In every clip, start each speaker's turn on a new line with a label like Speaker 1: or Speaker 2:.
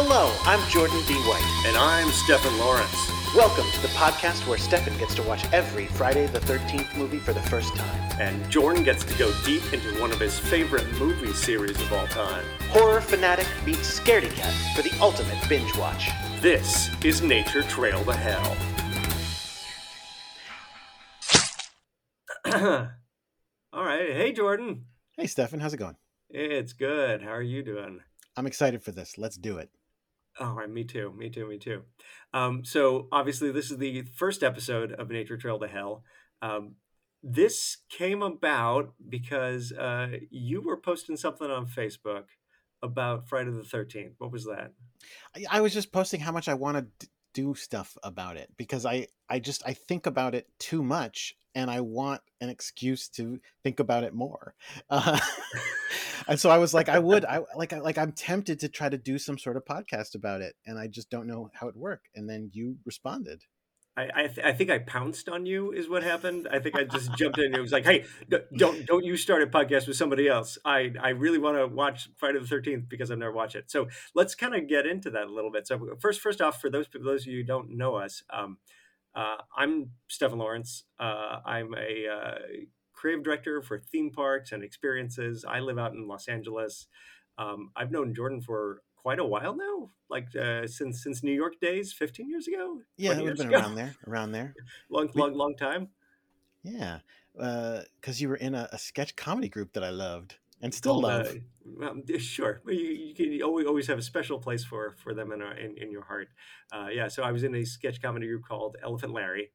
Speaker 1: Hello, I'm Jordan D. White.
Speaker 2: And I'm Stefan Lawrence.
Speaker 1: Welcome to the podcast where Stefan gets to watch every Friday the 13th movie for the first time.
Speaker 2: And Jordan gets to go deep into one of his favorite movie series of all time.
Speaker 1: Horror Fanatic meets Scaredy Cat for the ultimate binge watch.
Speaker 2: This is Nature Trail to Hell. all right. Hey, Jordan.
Speaker 3: Hey, Stefan, how's it going?
Speaker 2: It's good. How are you doing?
Speaker 3: I'm excited for this. Let's do it.
Speaker 2: All right, me too. Me too. Me too. Um, so obviously, this is the first episode of Nature Trail to Hell. Um, this came about because uh, you were posting something on Facebook about Friday the Thirteenth. What was that?
Speaker 3: I, I was just posting how much I want to do stuff about it because I I just I think about it too much and I want an excuse to think about it more. Uh, and so I was like, I would, I like, I, like I'm tempted to try to do some sort of podcast about it, and I just don't know how it work. And then you responded.
Speaker 2: I I, th- I think I pounced on you is what happened. I think I just jumped in. and It was like, hey, don't don't you start a podcast with somebody else. I I really want to watch Friday the Thirteenth because I've never watched it. So let's kind of get into that a little bit. So first first off, for those those of you who don't know us. Um, uh, I'm Stefan Lawrence. Uh, I'm a uh, creative director for theme parks and experiences. I live out in Los Angeles. Um, I've known Jordan for quite a while now, like uh, since since New York days, 15 years ago.
Speaker 3: Yeah, it would have been
Speaker 2: ago.
Speaker 3: around there, around there.
Speaker 2: long,
Speaker 3: We-
Speaker 2: long, long time.
Speaker 3: Yeah, because you were in a, a sketch comedy group that I loved and still
Speaker 2: uh,
Speaker 3: love.
Speaker 2: um, yeah, sure, Well, you, you can always, always have a special place for for them in our, in, in your heart. Uh, yeah, so I was in a sketch comedy group called Elephant Larry,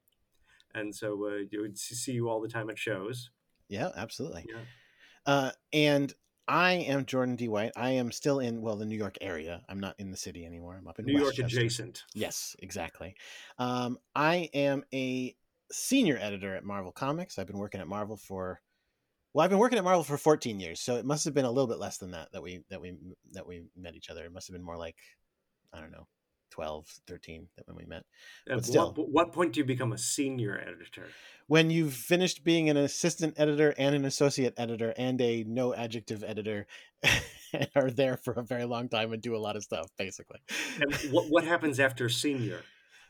Speaker 2: and so uh, you would see you all the time at shows.
Speaker 3: Yeah, absolutely.
Speaker 2: Yeah.
Speaker 3: Uh, and I am Jordan D. White. I am still in well the New York area. I'm not in the city anymore. I'm up in
Speaker 2: New York adjacent.
Speaker 3: Yes, exactly. Um, I am a senior editor at Marvel Comics. I've been working at Marvel for well, I've been working at Marvel for 14 years, so it must have been a little bit less than that that we that we that we met each other. It must have been more like I don't know, 12, 13 that when we met.
Speaker 2: At
Speaker 3: But still.
Speaker 2: what, what point do you become a senior editor?
Speaker 3: When you've finished being an assistant editor and an associate editor and a no adjective editor and are there for a very long time and do a lot of stuff basically.
Speaker 2: And what what happens after senior?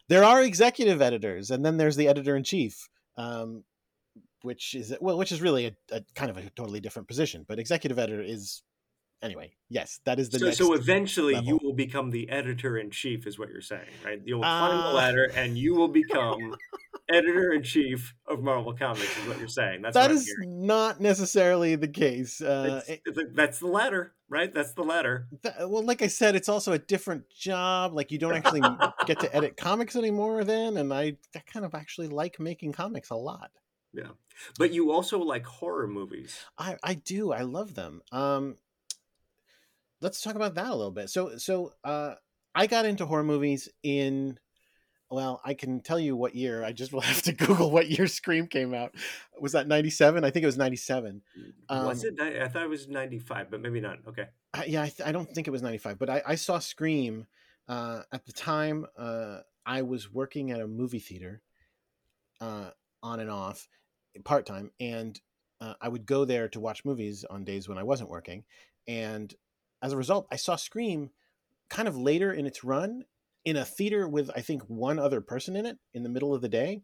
Speaker 3: there are executive editors and then there's the editor in chief um, which is well which is really a, a kind of a totally different position but executive editor is anyway yes that is the
Speaker 2: So, so eventually you will become the editor in chief, is what you're saying, right? You'll climb the
Speaker 3: Uh.
Speaker 2: ladder and you will become editor in chief of Marvel Comics, is what you're saying. That's
Speaker 3: that
Speaker 2: what
Speaker 3: is
Speaker 2: hearing.
Speaker 3: not necessarily the case uh,
Speaker 2: it's- that's the ladder, right? That's the ladder.
Speaker 3: Th- well, like I said, it's also a different job. Like you don't actually get to edit comics anymore then, and I, I kind of actually like making comics a lot.
Speaker 2: Yeah, but you also like horror movies.
Speaker 3: I I do. I love them. Um, let's talk about that a little bit. So so uh, I got into horror movies in. Well, I can tell you what year. I just will have to Google what year Scream came out. Was that ninety seven? I think it was ninety seven.
Speaker 2: was
Speaker 3: Um,
Speaker 2: it? I, thought it was 95, but maybe not. Okay.
Speaker 3: I, yeah, I, th- I don't think it was 95, but I, I saw Scream uh, at the time. Uh, I was working at a movie theater uh, on and off part time, and uh, I would go there to watch movies on days when I wasn't working. And as a result, I saw Scream kind of later in its run in a theater with, I think, one other person in it in the middle of the day.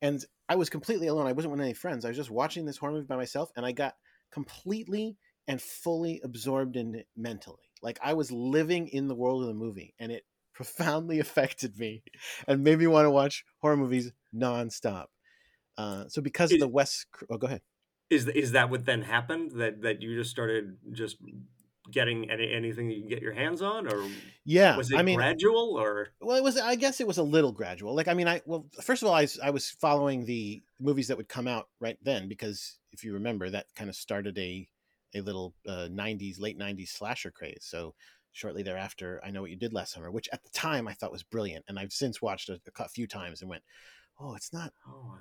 Speaker 3: And I was completely alone. I wasn't with any friends. I was just watching this horror movie by myself, and I got completely and fully absorbed in it mentally. Like I was living in the world of the movie, and it profoundly affected me and made me want to watch horror movies nonstop. Uh, so because of the West, oh, go ahead.
Speaker 2: Is is that what then happened? That that you just started just getting any, anything that you can get your hands on, or
Speaker 3: Yeah,
Speaker 2: was it
Speaker 3: I mean,
Speaker 2: gradual? Or
Speaker 3: well, it was. I guess it was a little gradual. Like, I mean, I well, first of all, i, I was following the movies that would come out right then because if you remember, that kind of started a a little uh, '90s, late '90s slasher craze. So shortly thereafter, I know what you did last summer, which at the time I thought was brilliant, and I've since watched it a few times and went, "Oh, it's not
Speaker 2: oh,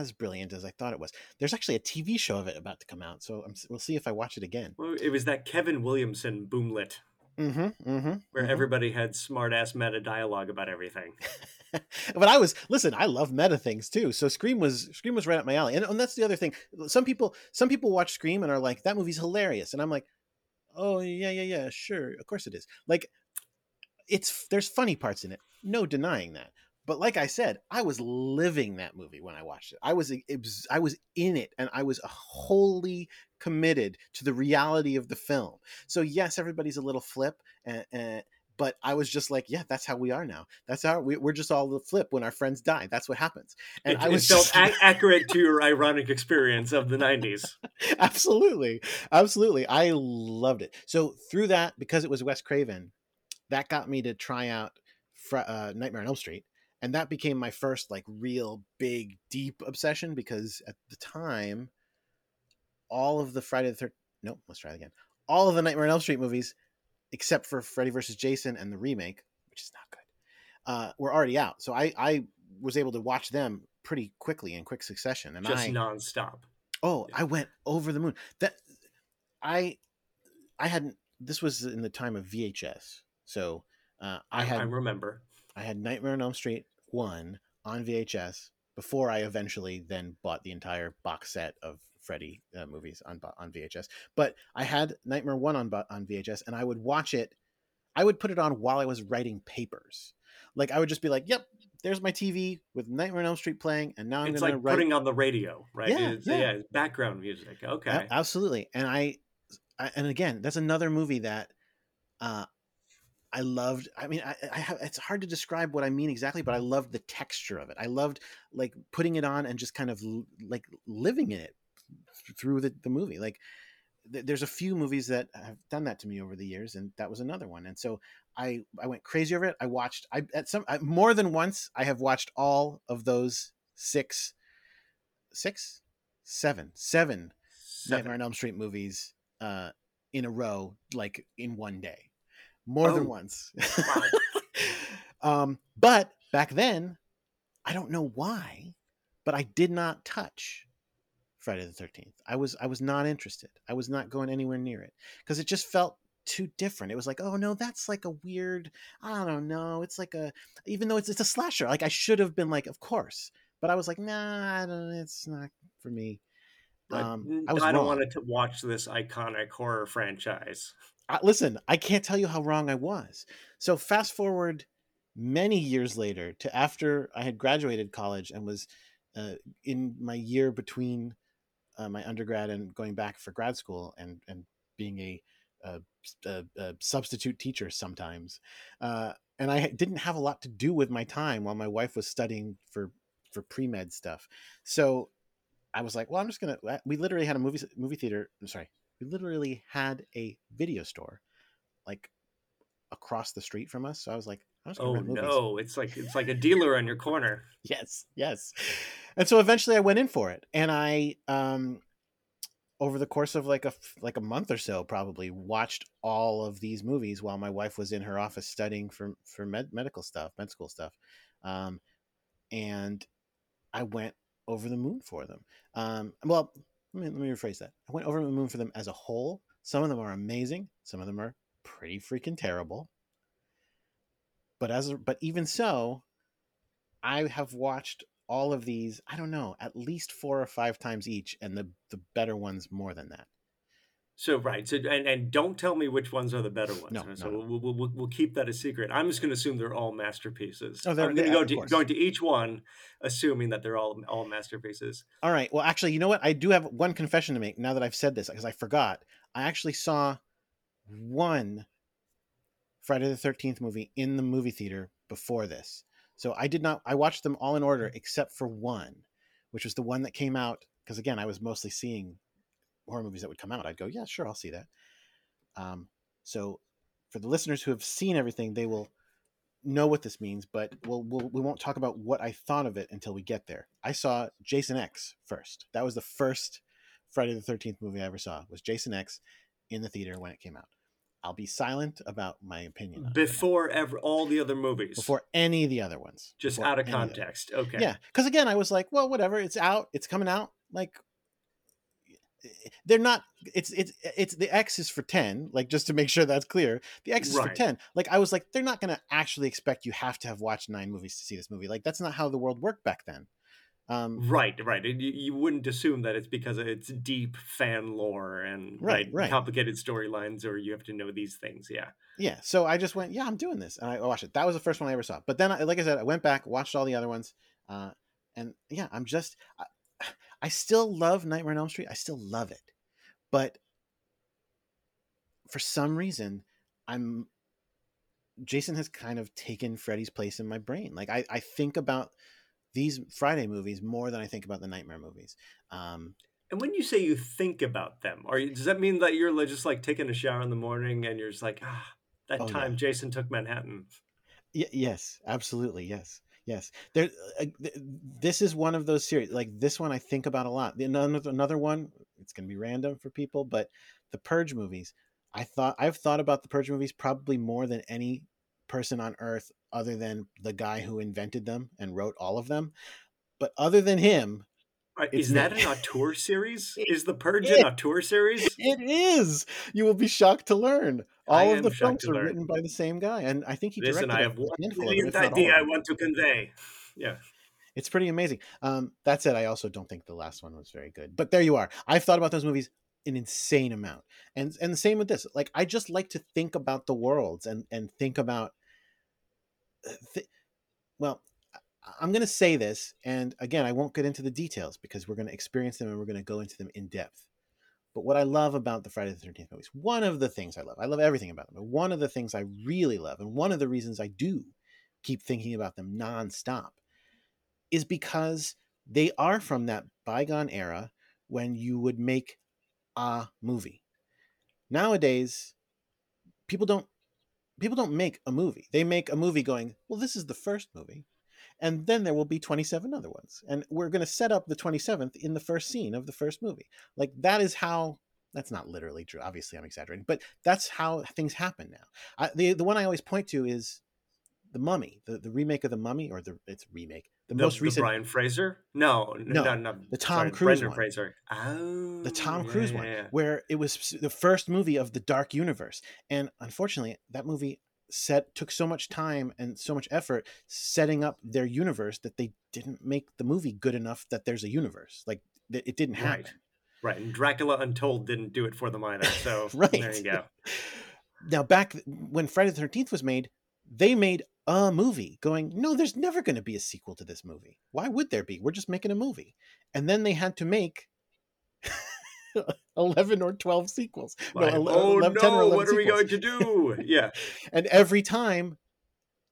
Speaker 3: as brilliant as I thought it was." There's actually a TV show of it about to come out, so I'm, we'll see if I watch it again.
Speaker 2: well, it was that Kevin Williamson boomlet
Speaker 3: Mm-hmm. Mm-hmm.
Speaker 2: where everybody had smart ass meta dialogue about everything.
Speaker 3: but I was listen. I love meta things too. So Scream was Scream was right up my alley, and, and that's the other thing. Some people some people watch Scream and are like, "That movie's hilarious," and I'm like, "Oh yeah, yeah, yeah, sure, of course it is." Like, it's there's funny parts in it, no denying that. But like I said, I was living that movie when I watched it. I was it was I was in it, and I was wholly committed to the reality of the film. So yes, everybody's a little flip, and, and but I was just like, yeah, that's how we are now. That's how we, are just all the flip when our friends die. That's what happens.
Speaker 4: And it, I was felt just... accurate to your ironic experience of the '90s.
Speaker 3: absolutely, absolutely, I loved it. So through that, because it was Wes Craven, that got me to try out uh, Nightmare on Elm Street, and that became my first like real big deep obsession because at the time, all of the Friday the Third, nope, let's try it again. All of the Nightmare on Elm Street movies except for Freddy versus Jason and the remake, which is not good, uh, were already out. So I, I was able to watch them pretty quickly in quick succession. And
Speaker 4: just
Speaker 3: I,
Speaker 4: nonstop.
Speaker 3: Oh, I went over the moon. That I, I hadn't. This was in the time of VHS, so uh, I had.
Speaker 4: I remember.
Speaker 3: I had Nightmare on Elm Street one on VHS before I eventually then bought the entire box set of Freddy uh, movies on on VHS. But I had Nightmare One on on VHS, and I would watch it. I would put it on while I was writing papers. Like I would just be like, "Yep, there's my TV with Nightmare on Elm Street playing, and now I'm
Speaker 4: it's like
Speaker 3: write...
Speaker 4: putting on the radio, right?
Speaker 3: Yeah,
Speaker 4: it's,
Speaker 3: yeah.
Speaker 4: yeah, background music. Okay,
Speaker 3: absolutely. And I, I, and again, that's another movie that uh, I loved. I mean, I, I have, it's hard to describe what I mean exactly, but I loved the texture of it. I loved like putting it on and just kind of like living in it through the, the movie. Like th- there's a few movies that have done that to me over the years, and that was another one. And so I I went crazy over it. I watched I at some I, more than once. I have watched all of those six, six, seven, seven, seven. Nightmare on Elm Street movies uh, in a row, like in one day, more oh. than once. Wow. um, but back then, I don't know why, but I did not touch Friday the 13th. I was I was not interested. I was not going anywhere near it because it just felt too different. It was like, oh no, that's like a weird. I don't know. It's like a even though it's it's a slasher. Like I should have been like, of course, but I was like, nah, I don't, it's not for me.
Speaker 4: Um, I, was I don't want to watch this iconic horror franchise.
Speaker 3: Uh, listen, I can't tell you how wrong I was. So fast forward many years later to after I had graduated college and was uh, in my year between uh, my undergrad and going back for grad school and and being a, a, a, a substitute teacher sometimes. Uh, and I didn't have a lot to do with my time while my wife was studying for for pre med stuff. So I was like, well, I'm just gonna. We literally had a movie movie theater. I'm sorry, we literally had a video store like across the street from us. So I was like,
Speaker 4: oh no, it's like it's like a dealer on your corner.
Speaker 3: yes, yes. And so eventually I went in for it, and I um over the course of like a like a month or so probably watched all of these movies while my wife was in her office studying for for med- medical stuff med school stuff um, and i went over the moon for them um, well let me, let me rephrase that. I went over the moon for them as a whole. Some of them are amazing. Some of them are pretty freaking terrible. But as but even so i have watched all of these i don't know at least four or five times each and the the better ones more than that
Speaker 4: so right so and, and don't tell me which ones are the better ones
Speaker 3: no,
Speaker 4: so
Speaker 3: no.
Speaker 4: We'll, we'll, we'll keep that a secret i'm just going to assume they're all masterpieces oh, they're, i'm going to go to, going to each one assuming that they're all all masterpieces
Speaker 3: all right well actually you know what i do have one confession to make now that i've said this because i forgot i actually saw one friday the 13th movie in the movie theater before this so I did not. I watched them all in order except for one, which was the one that came out. Because again, I was mostly seeing horror movies that would come out. I'd go, yeah, sure, I'll see that. Um, so for the listeners who have seen everything, they will know what this means. But we'll, we'll we won't talk about what I thought of it until we get there. I saw Jason X first. That was the first Friday the Thirteenth movie I ever saw. Was Jason X in the theater when it came out. I'll be silent about my opinion
Speaker 4: before ever all the other movies.
Speaker 3: Before any of the other ones.
Speaker 4: Just out of context. Okay.
Speaker 3: Yeah, because again, I was like, well, whatever. It's out. It's coming out. Like, they're not. It's it's it's the X is for ten. Like just to make sure that's clear, the X is right. for ten. Like I was like, they're not going to actually expect you have to have watched nine movies to see this movie. Like that's not how the world worked back then. Um,
Speaker 2: Right, right. And you, you wouldn't assume that it's because it's deep fan lore and
Speaker 3: Right,
Speaker 2: right,
Speaker 3: right.
Speaker 2: complicated storylines, or you have to know these things. Yeah.
Speaker 3: yeah, so I just went, yeah, I'm doing this, and I watched it. That was the first one I ever saw. But then, like I said, I went back, watched all the other ones, uh, and yeah, I'm just, I, still love Nightmare on Elm Street. I still love it, but for some reason, I'm Jason has kind of taken Freddy's place in my brain. Like I, I think about these Friday movies more than I think about the Nightmare movies. Um,
Speaker 2: And when you say you think about them, are you, does that mean that you're just like taking a shower in the morning and you're just like, ah, that
Speaker 3: Oh,
Speaker 2: time
Speaker 3: yeah.
Speaker 2: Jason took Manhattan?
Speaker 3: Y- yes, absolutely. Yes, yes. There. Uh, this is one of those series. Like this one, I think about a lot. The- Another another one. It's going to be random for people, but the Purge movies. I thought I've thought about the Purge movies probably more than any person on Earth, other than the guy who invented them and wrote all of them. But other than him,
Speaker 2: Is that an auteur series? Is the Purge
Speaker 3: is.
Speaker 2: an auteur series?
Speaker 3: it is. You will be shocked to learn.
Speaker 2: I
Speaker 3: All of the films are
Speaker 2: learn.
Speaker 3: written by the same guy, and I think he
Speaker 2: Listen,
Speaker 3: directed
Speaker 2: I have one brilliant
Speaker 3: if not all
Speaker 2: idea I want to convey. Yeah.
Speaker 3: It's pretty amazing. Um, that said, I also don't think the last one was very good. But there you are. I've thought about those movies an insane amount, and and the same with this. Like I just like to think about the worlds and and think about. uh, Th- well, I- I'm going to say this, and again, I won't get into the details because we're going to experience them and we're going to go into them in depth. But what I love about the Friday the Thirteenth movies, one of the things I love, I love everything about them, but one of the things I really love, and one of the reasons I do keep thinking about them nonstop, is because they are from that bygone era when you would make a movie. Nowadays, people don't people don't make a movie. They make a movie going, well, this is the first movie. And then there will be 27 other ones. And we're going to set up the 27th in the first scene of the first movie. Like that is how that's not literally true. Obviously, I'm exaggerating, but that's how things happen now. I, the the one I always point to is the Mummy, the, the remake of the Mummy, or the it's remake, the,
Speaker 2: The,
Speaker 3: most
Speaker 2: the Brian Fraser? No,
Speaker 3: No,
Speaker 2: no, no,
Speaker 3: the Tom
Speaker 2: sorry,
Speaker 3: Cruise
Speaker 2: Brendan
Speaker 3: one.
Speaker 2: Fraser. Oh,
Speaker 3: the Tom
Speaker 2: yeah,
Speaker 3: Cruise
Speaker 2: yeah,
Speaker 3: one,
Speaker 2: yeah.
Speaker 3: where it was the first movie of the Dark Universe, and unfortunately, that movie set took so much time and so much effort setting up their universe that they didn't make the movie good enough that there's a universe. Like th- it didn't happen.
Speaker 2: Right. Right, and Dracula Untold didn't do it for them either. So
Speaker 3: Right.
Speaker 2: there you go.
Speaker 3: Now, back when Friday the Thirteenth was made, they made a movie going, no, there's never going to be a sequel to this movie. Why would there be? We're just making a movie. And then they had to make 11 or 12 sequels. No,
Speaker 2: Like, oh
Speaker 3: 11 10
Speaker 2: no,
Speaker 3: 11
Speaker 2: what are we going to do? Yeah,
Speaker 3: And every time,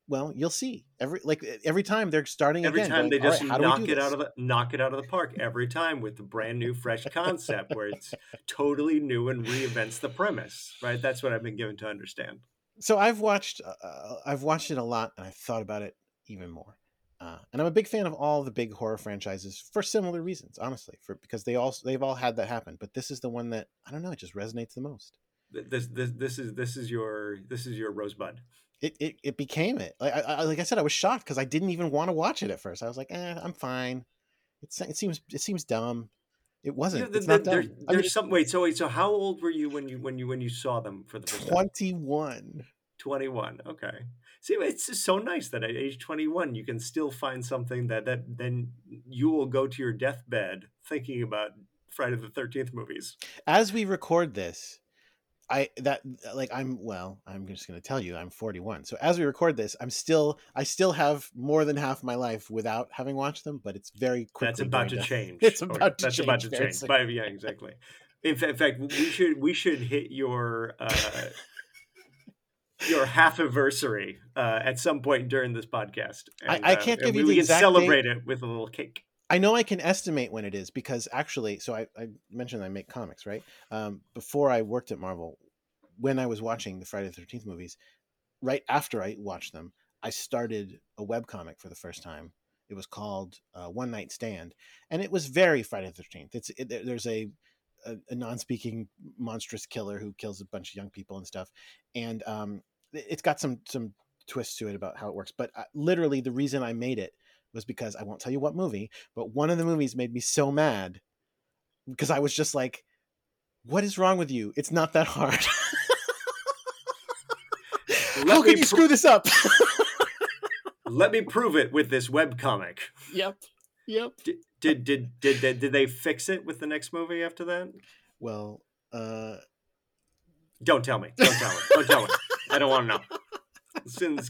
Speaker 3: well, you'll see. Every like every time they're starting
Speaker 2: every
Speaker 3: again.
Speaker 2: time they
Speaker 3: "All right,
Speaker 2: just
Speaker 3: we
Speaker 2: knock it
Speaker 3: this?"
Speaker 2: out of the knock it out of the park every time with a brand new, fresh concept where it's totally new and reinvents the premise. Right, that's what I've been given to understand.
Speaker 3: so I've watched uh, I've watched it a lot and I've thought about it even more. Uh, and I'm a big fan of all the big horror franchises for similar reasons, honestly, for because they all they've all had that happen. But this is the one that I don't know, it just resonates the most.
Speaker 2: This this this is this is your this is your rosebud.
Speaker 3: It it, it became it. Like I, I like I said, I was shocked because I didn't even want to watch it at first. I was like, eh, I'm fine. It's it seems it seems dumb. It wasn't.
Speaker 2: There-
Speaker 3: not
Speaker 2: there-
Speaker 3: dumb.
Speaker 2: there's
Speaker 3: I mean,
Speaker 2: some wait. So wait. So how old were you when you when you when you saw them for the first time?
Speaker 3: 21.
Speaker 2: 21 okay see it's just so nice that at age 21 you can still find something that that then you will go to your deathbed thinking about friday the 13th movies
Speaker 3: As we record this, I that like I'm well, I'm just going to tell you I'm 41. So as we record this, I'm still I still have more than half my life without having watched them, but it's very quickly
Speaker 2: that's about to change
Speaker 3: It's
Speaker 2: or
Speaker 3: about to
Speaker 2: that's
Speaker 3: change.
Speaker 2: about to change. Yeah exactly in fa- in fact we should we should hit your uh your half anniversary uh, at some point during this podcast.
Speaker 3: I-
Speaker 2: And,
Speaker 3: I
Speaker 2: uh,
Speaker 3: can't
Speaker 2: and
Speaker 3: give you the
Speaker 2: we can
Speaker 3: exact
Speaker 2: celebrate it with a little cake.
Speaker 3: I know I can estimate when it is because actually, so I, I mentioned I make comics, right? Um, before I worked at Marvel, when I was watching the Friday the Thirteenth movies, right after I watched them, I started a web comic for the first time. It was called uh, One Night Stand, and it was very Friday the Thirteenth. It's it, there's a, a a non-speaking monstrous killer who kills a bunch of young people and stuff, and um, it's got some some twists to it about how it works. But uh, literally, the reason I made it was because I won't tell you what movie, but one of the movies made me so mad because I was just like, "What is wrong with you? It's not that hard. How
Speaker 2: me
Speaker 3: can you
Speaker 2: pro-
Speaker 3: screw this up?"
Speaker 2: Let me prove it with this webcomic.
Speaker 3: yep. Yep.
Speaker 2: Did, did did did did did they fix it with the next movie after that?
Speaker 3: Well, uh,
Speaker 2: Don't tell me. Don't tell me. Don't tell me. I don't want to know.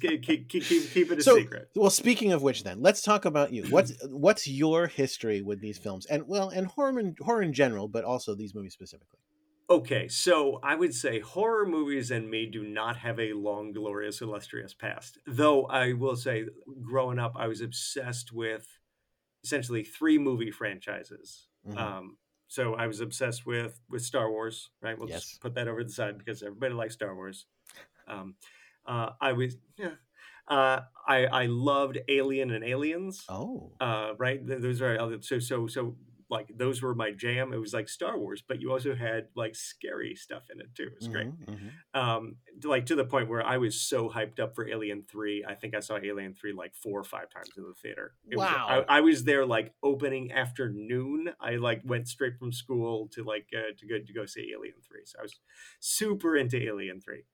Speaker 2: Keep, keep, keep, keep it a
Speaker 3: So-
Speaker 2: secret.
Speaker 3: well. Speaking of which, then let's talk about you. What's what's your history with these films, and well, and horror in, horror in general, but also these movies specifically.
Speaker 2: Okay, so I would say horror movies and me do not have a long, glorious, illustrious past. Though I will say, growing up, I was obsessed with essentially three movie franchises.
Speaker 3: Mhm.
Speaker 2: Um, so I was obsessed with with Star Wars, right? We'll
Speaker 3: Yes.
Speaker 2: just put that over the side because everybody likes Star Wars. Um, uh, I was, yeah, uh, I I loved Alien and Aliens
Speaker 3: oh,
Speaker 2: uh, right? Those are so so so like those were my jam. It was like Star Wars, but you also had like scary stuff in it too. It was great.
Speaker 3: Mhm, mhm.
Speaker 2: Um, to, like to the point where I was so hyped up for Alien Three. I think I saw Alien Three like four or five times in the theater. It was-
Speaker 3: Wow.
Speaker 2: I, I was there like opening afternoon. I like went straight from school to like uh, to go to go see Alien Three. So I was super into Alien Three.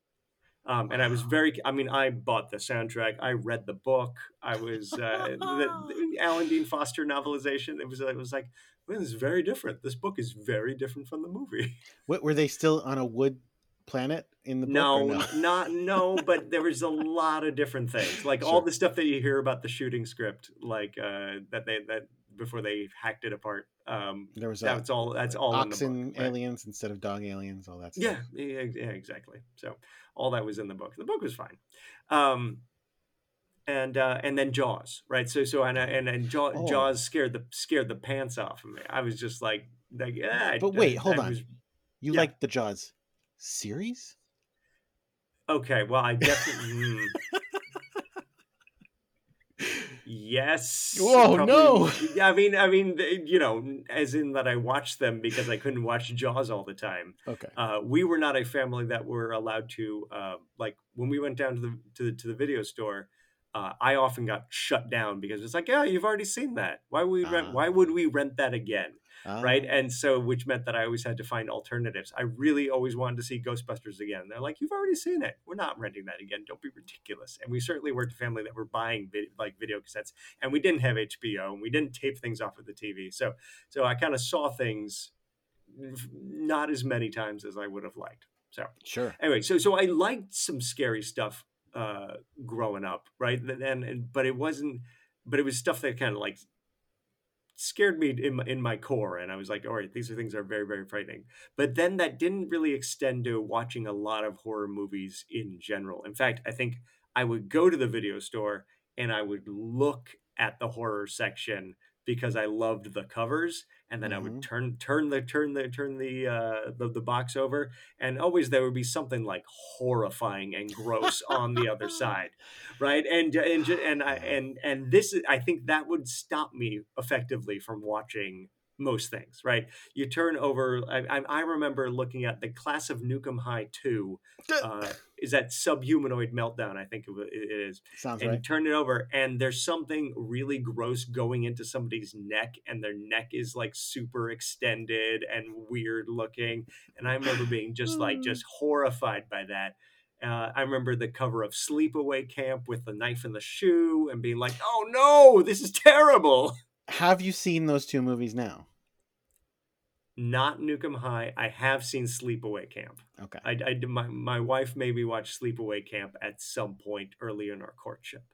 Speaker 2: Um, and I was very, I mean, I bought the soundtrack. I read the book. I was, uh, the, the Alan Dean Foster novelization. It was, it was like, well, this is very different. This book is very different from the movie.
Speaker 3: What, were they still on a wood planet in the book? or
Speaker 2: No, not, no, but there was a lot of different things. Like all the stuff that you hear about the shooting script, like, uh, that they, that before they hacked it apart. Um,
Speaker 3: there was a,
Speaker 2: that's all, that's all in the
Speaker 3: oxen
Speaker 2: book. right?
Speaker 3: aliens instead of dog aliens. All that.
Speaker 2: Yeah, yeah, yeah, exactly. So all that was in the book. The book was fine. Um, and uh, and then Jaws, right? So so and and and Jaws,
Speaker 3: Oh.
Speaker 2: Jaws scared the scared the pants off of me. I was just like like yeah.
Speaker 3: But wait,
Speaker 2: I-
Speaker 3: hold
Speaker 2: I
Speaker 3: on.
Speaker 2: was-
Speaker 3: You
Speaker 2: Yeah.
Speaker 3: like the Jaws series?
Speaker 2: okay, well I definitely. Yes.
Speaker 3: Whoa, no.
Speaker 2: Yeah, I mean, I mean, you know, as in that I watched them because I couldn't watch Jaws all the time.
Speaker 3: Okay.
Speaker 2: uh, we were not a family that were allowed to uh, like when we went down to the to the, to the video store. Uh, I often got shut down because it's like, yeah, you've already seen that. Why would we rent? Why
Speaker 3: Ah.
Speaker 2: would we rent that again? Right?
Speaker 3: Ah,
Speaker 2: And so, which meant that I always had to find alternatives. I really always wanted to see Ghostbusters again. They're like, you've already seen it. We're not renting that again. Don't be ridiculous. And we certainly weren't a family that were buying vid- like video cassettes, and we didn't have HBO, and we didn't tape things off of the TV. So, so I kind of saw things not as many times as I would have liked. So
Speaker 3: sure.
Speaker 2: anyway, so so I liked some scary stuff uh growing up, right? And, and but it wasn't but it was stuff that kind of like scared me in in my core and I was like, all right, these are things that are very very frightening. But then that didn't really extend to watching a lot of horror movies in general. In fact, I think I would go to the video store and I would look at the horror section because I loved the covers and then I
Speaker 3: Mhm.
Speaker 2: would turn turn the turn the turn the uh the, the box over and always there would be something like horrifying and gross on the other side right and and and I, and and this I think that would stop me effectively from watching most things right? You turn over I, I remember looking at the class of Nuke 'Em High 2 uh, is that subhumanoid meltdown I think it is.
Speaker 3: Sounds
Speaker 2: and you turn it over and there's something really gross going into somebody's neck and their neck is like super extended and weird looking. And i remember being just like just horrified by that. Uh, i remember the cover of sleepaway camp with the knife in the shoe and being like oh no this is terrible.
Speaker 3: Have you seen those two movies now?
Speaker 2: Not nuke 'em high i have seen sleepaway camp
Speaker 3: Okay.
Speaker 2: I, I did- my, my wife made me watch sleepaway camp at some point early in our courtship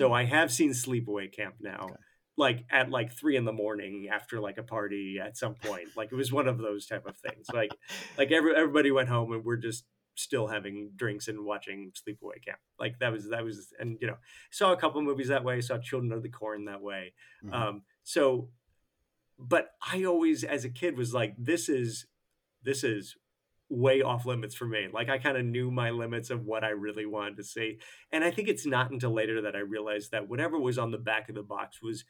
Speaker 2: So
Speaker 3: Oh,
Speaker 2: I have seen Sleepaway Camp now,
Speaker 3: Okay.
Speaker 2: like at like three in the morning after like a party at some point. Like it was one of those type of things. Like like every everybody went home and we're just still having drinks and watching Sleepaway Camp. Like that was that was and you know saw a couple movies that way. Saw Children of the Corn that way.
Speaker 3: Mhm.
Speaker 2: Um, so, but I always as a kid was like, this is this is way off limits for me. Like I kind of knew my limits of what I really wanted to see. And I think it's not until later that I realized that whatever was on the back of the box was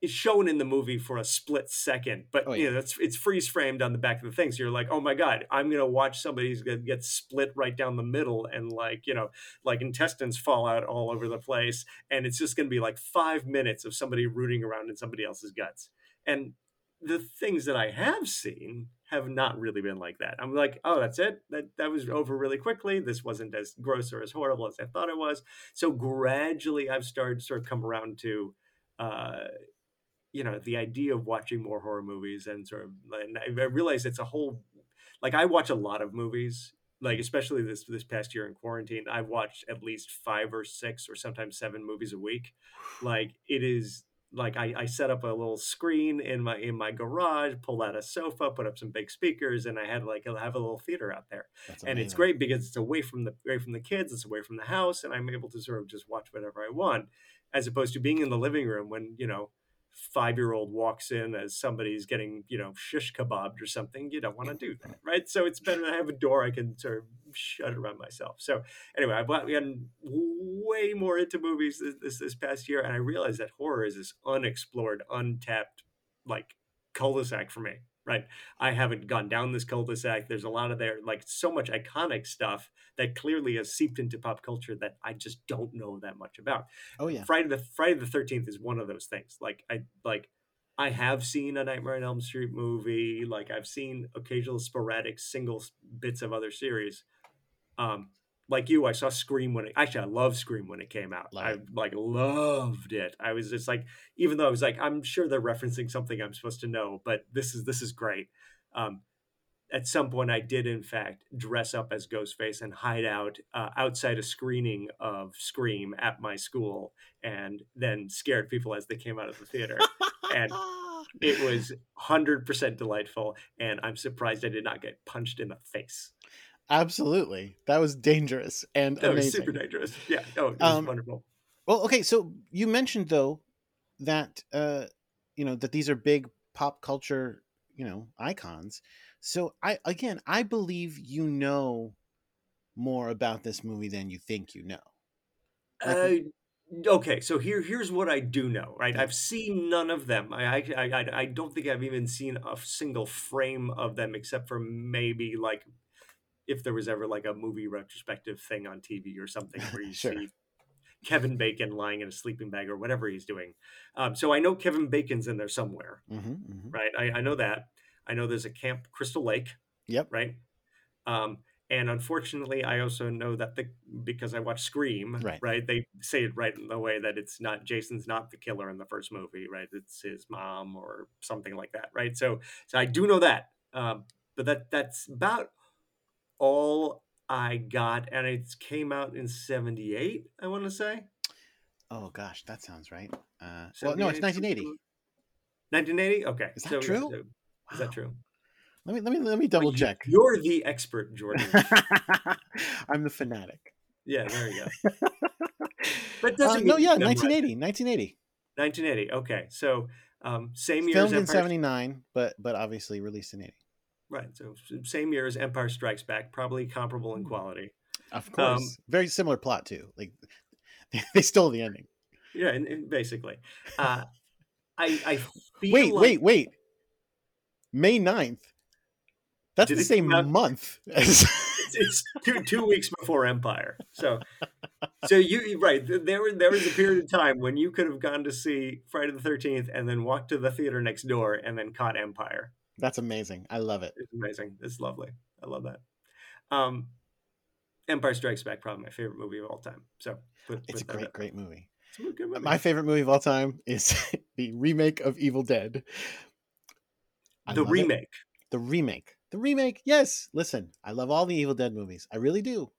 Speaker 2: is shown in the movie for a split second, but
Speaker 3: Oh,
Speaker 2: you know, that's it's freeze framed on the back of the thing. So you're like, oh my God, I'm gonna watch somebody who's gonna get split right down the middle and like, you know, like intestines fall out all over the place. And it's just gonna be like five minutes of somebody rooting around in somebody else's guts. And the things that I have seen have not really been like that. I'm like, oh, that's it. That that was over really quickly. This wasn't as gross or as horrible as I thought it was. So gradually, I've started sort of come around to uh, you know the idea of watching more horror movies and sort of and I I realize it's a whole like I watch a lot of movies like especially this this past year in quarantine I've watched at least five or six or sometimes seven movies a week like it is like I, I set up a little screen in my in my garage pulled out a sofa put up some big speakers and I had like I have a little theater out there. And it's great because it's away from the away from the kids it's away from the house and i'm able to sort of just watch whatever i want as opposed to being in the living room when you know five year old walks in as somebody's getting you know shish kebabbed or something you don't want to do that right? So it's better to have a door i can sort of shut around myself. So anyway i've gotten way more into movies this, this this past year and i realized that horror is this unexplored untapped like cul-de-sac for me right I haven't gone down this cul-de-sac. There's a lot of there, like so much iconic stuff that clearly has seeped into pop culture that I just don't know that much about.
Speaker 3: Oh yeah.
Speaker 2: Friday the Friday the Thirteenth is one of those things. Like I like I have seen a Nightmare on Elm Street movie. Like I've seen occasional sporadic single bits of other series. Um, like you, I saw Scream when it actually I love Scream when it came out.
Speaker 3: Love
Speaker 2: I like loved it. I was just like, even though I was like, I'm sure they're referencing something I'm supposed to know, but this is this is great. Um, at some point, I did in fact dress up as Ghostface and hide out uh, outside a screening of Scream at my school, and then scared people as they came out of the theater. and it was hundred percent delightful, and I'm surprised I did not get punched in the face.
Speaker 3: Absolutely. That was dangerous and
Speaker 2: That was super dangerous. Yeah. Oh, it was
Speaker 3: Um,
Speaker 2: wonderful.
Speaker 3: Well, okay, so you mentioned though that uh you know that these are big pop culture, you know, icons. So I again, I believe you know more about this movie than you think you know. like-
Speaker 2: Uh, okay, so here here's what I do know. Right, I've seen none of them. I, I I I don't think I've even seen a single frame of them, except for maybe like if there was ever like a movie retrospective thing on TV or something where you
Speaker 3: Sure.
Speaker 2: see Kevin Bacon lying in a sleeping bag or whatever he's doing. Um, so I know Kevin Bacon's in there somewhere,
Speaker 3: hmm hmm
Speaker 2: right? I, I know that. I know there's a Camp Crystal Lake,
Speaker 3: Yep.
Speaker 2: right? Um, and unfortunately, I also know that the because I watched Scream,
Speaker 3: Right.
Speaker 2: They say it right in the way that it's not Jason's not the killer in the first movie, right? It's his mom or something like that, right? So, so I do know that, um, but that that's about all I got, and it came out in '78. I want to say
Speaker 3: Oh gosh, that sounds right. Uh, well, no, it's 1980.
Speaker 2: 1980. Okay,
Speaker 3: Is that
Speaker 2: so-
Speaker 3: true?
Speaker 2: so- is that true?
Speaker 3: Let me let me let me double check.
Speaker 2: You're the expert, Jordan.
Speaker 3: I'm the fanatic.
Speaker 2: yeah, there you go. But
Speaker 3: Uh,
Speaker 2: doesn't
Speaker 3: no, yeah,
Speaker 2: you memorized
Speaker 3: 1980, 1980.
Speaker 2: 1980. Okay, so um, same year
Speaker 3: Filmed
Speaker 2: as
Speaker 3: in 79, but but obviously released in 80.
Speaker 2: Right, so same year as Empire Strikes Back, probably comparable in
Speaker 3: Hmm.
Speaker 2: quality.
Speaker 3: Of
Speaker 2: Um,
Speaker 3: course. Very similar plot too. Like they stole the ending.
Speaker 2: Yeah, and, and basically, uh, I I feel
Speaker 3: Wait,
Speaker 2: like,
Speaker 3: wait, wait. May 9th. That's
Speaker 2: Did
Speaker 3: the same month. as-
Speaker 2: It's, two two weeks before Empire. So, so you you- right there was there was a period of time when you could have gone to see Friday the Thirteenth and then walked to the theater next door and then caught Empire.
Speaker 3: That's amazing. I love it.
Speaker 2: It's amazing. It's lovely. I love that. Um, Empire Strikes Back, probably my favorite movie of all time. So, put,
Speaker 3: It's a
Speaker 2: put
Speaker 3: great,
Speaker 2: up.
Speaker 3: great movie.
Speaker 2: It's a good movie.
Speaker 3: My favorite movie of all time is the remake of Evil Dead. I
Speaker 2: the
Speaker 3: love it.
Speaker 2: remake.
Speaker 3: The remake. The remake. Yes. Listen, I love all the Evil Dead movies. I really do.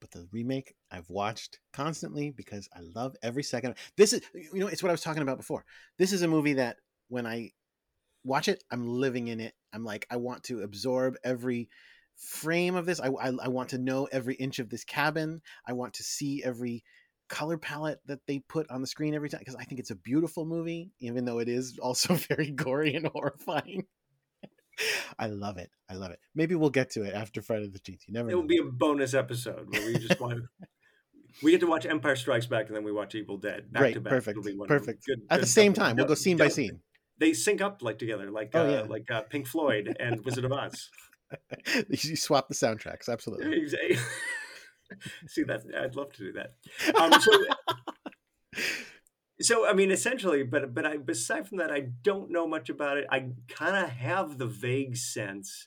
Speaker 3: But the remake I've watched constantly because I love every second. This is you know, it's what I was talking about before. This is a movie that when I watch it, I'm living in it. I'm like I want to absorb every frame of this. I I, I want to know every inch of this cabin. I want to see every color palette that they put on the screen every time because I think it's a beautiful movie, even though it is also very gory and horrifying. I love it. I love it. Maybe we'll get to it after Friday the 13th. You never
Speaker 2: It will be a bonus episode where we just want we get to watch Empire Strikes Back and then we watch Evil Dead back
Speaker 3: Great,
Speaker 2: to back.
Speaker 3: perfect, perfect.
Speaker 2: Good-
Speaker 3: At
Speaker 2: good
Speaker 3: the same time, we'll go scene by scene.
Speaker 2: They sync up like together, like
Speaker 3: Oh,
Speaker 2: uh,
Speaker 3: yeah.
Speaker 2: like uh, Pink Floyd and Wizard of Oz.
Speaker 3: you swap the soundtracks, absolutely.
Speaker 2: Exactly. See that? I'd love to do that. Um, so, so I mean, essentially, but but I aside from that, I don't know much about it. I kind of have the vague sense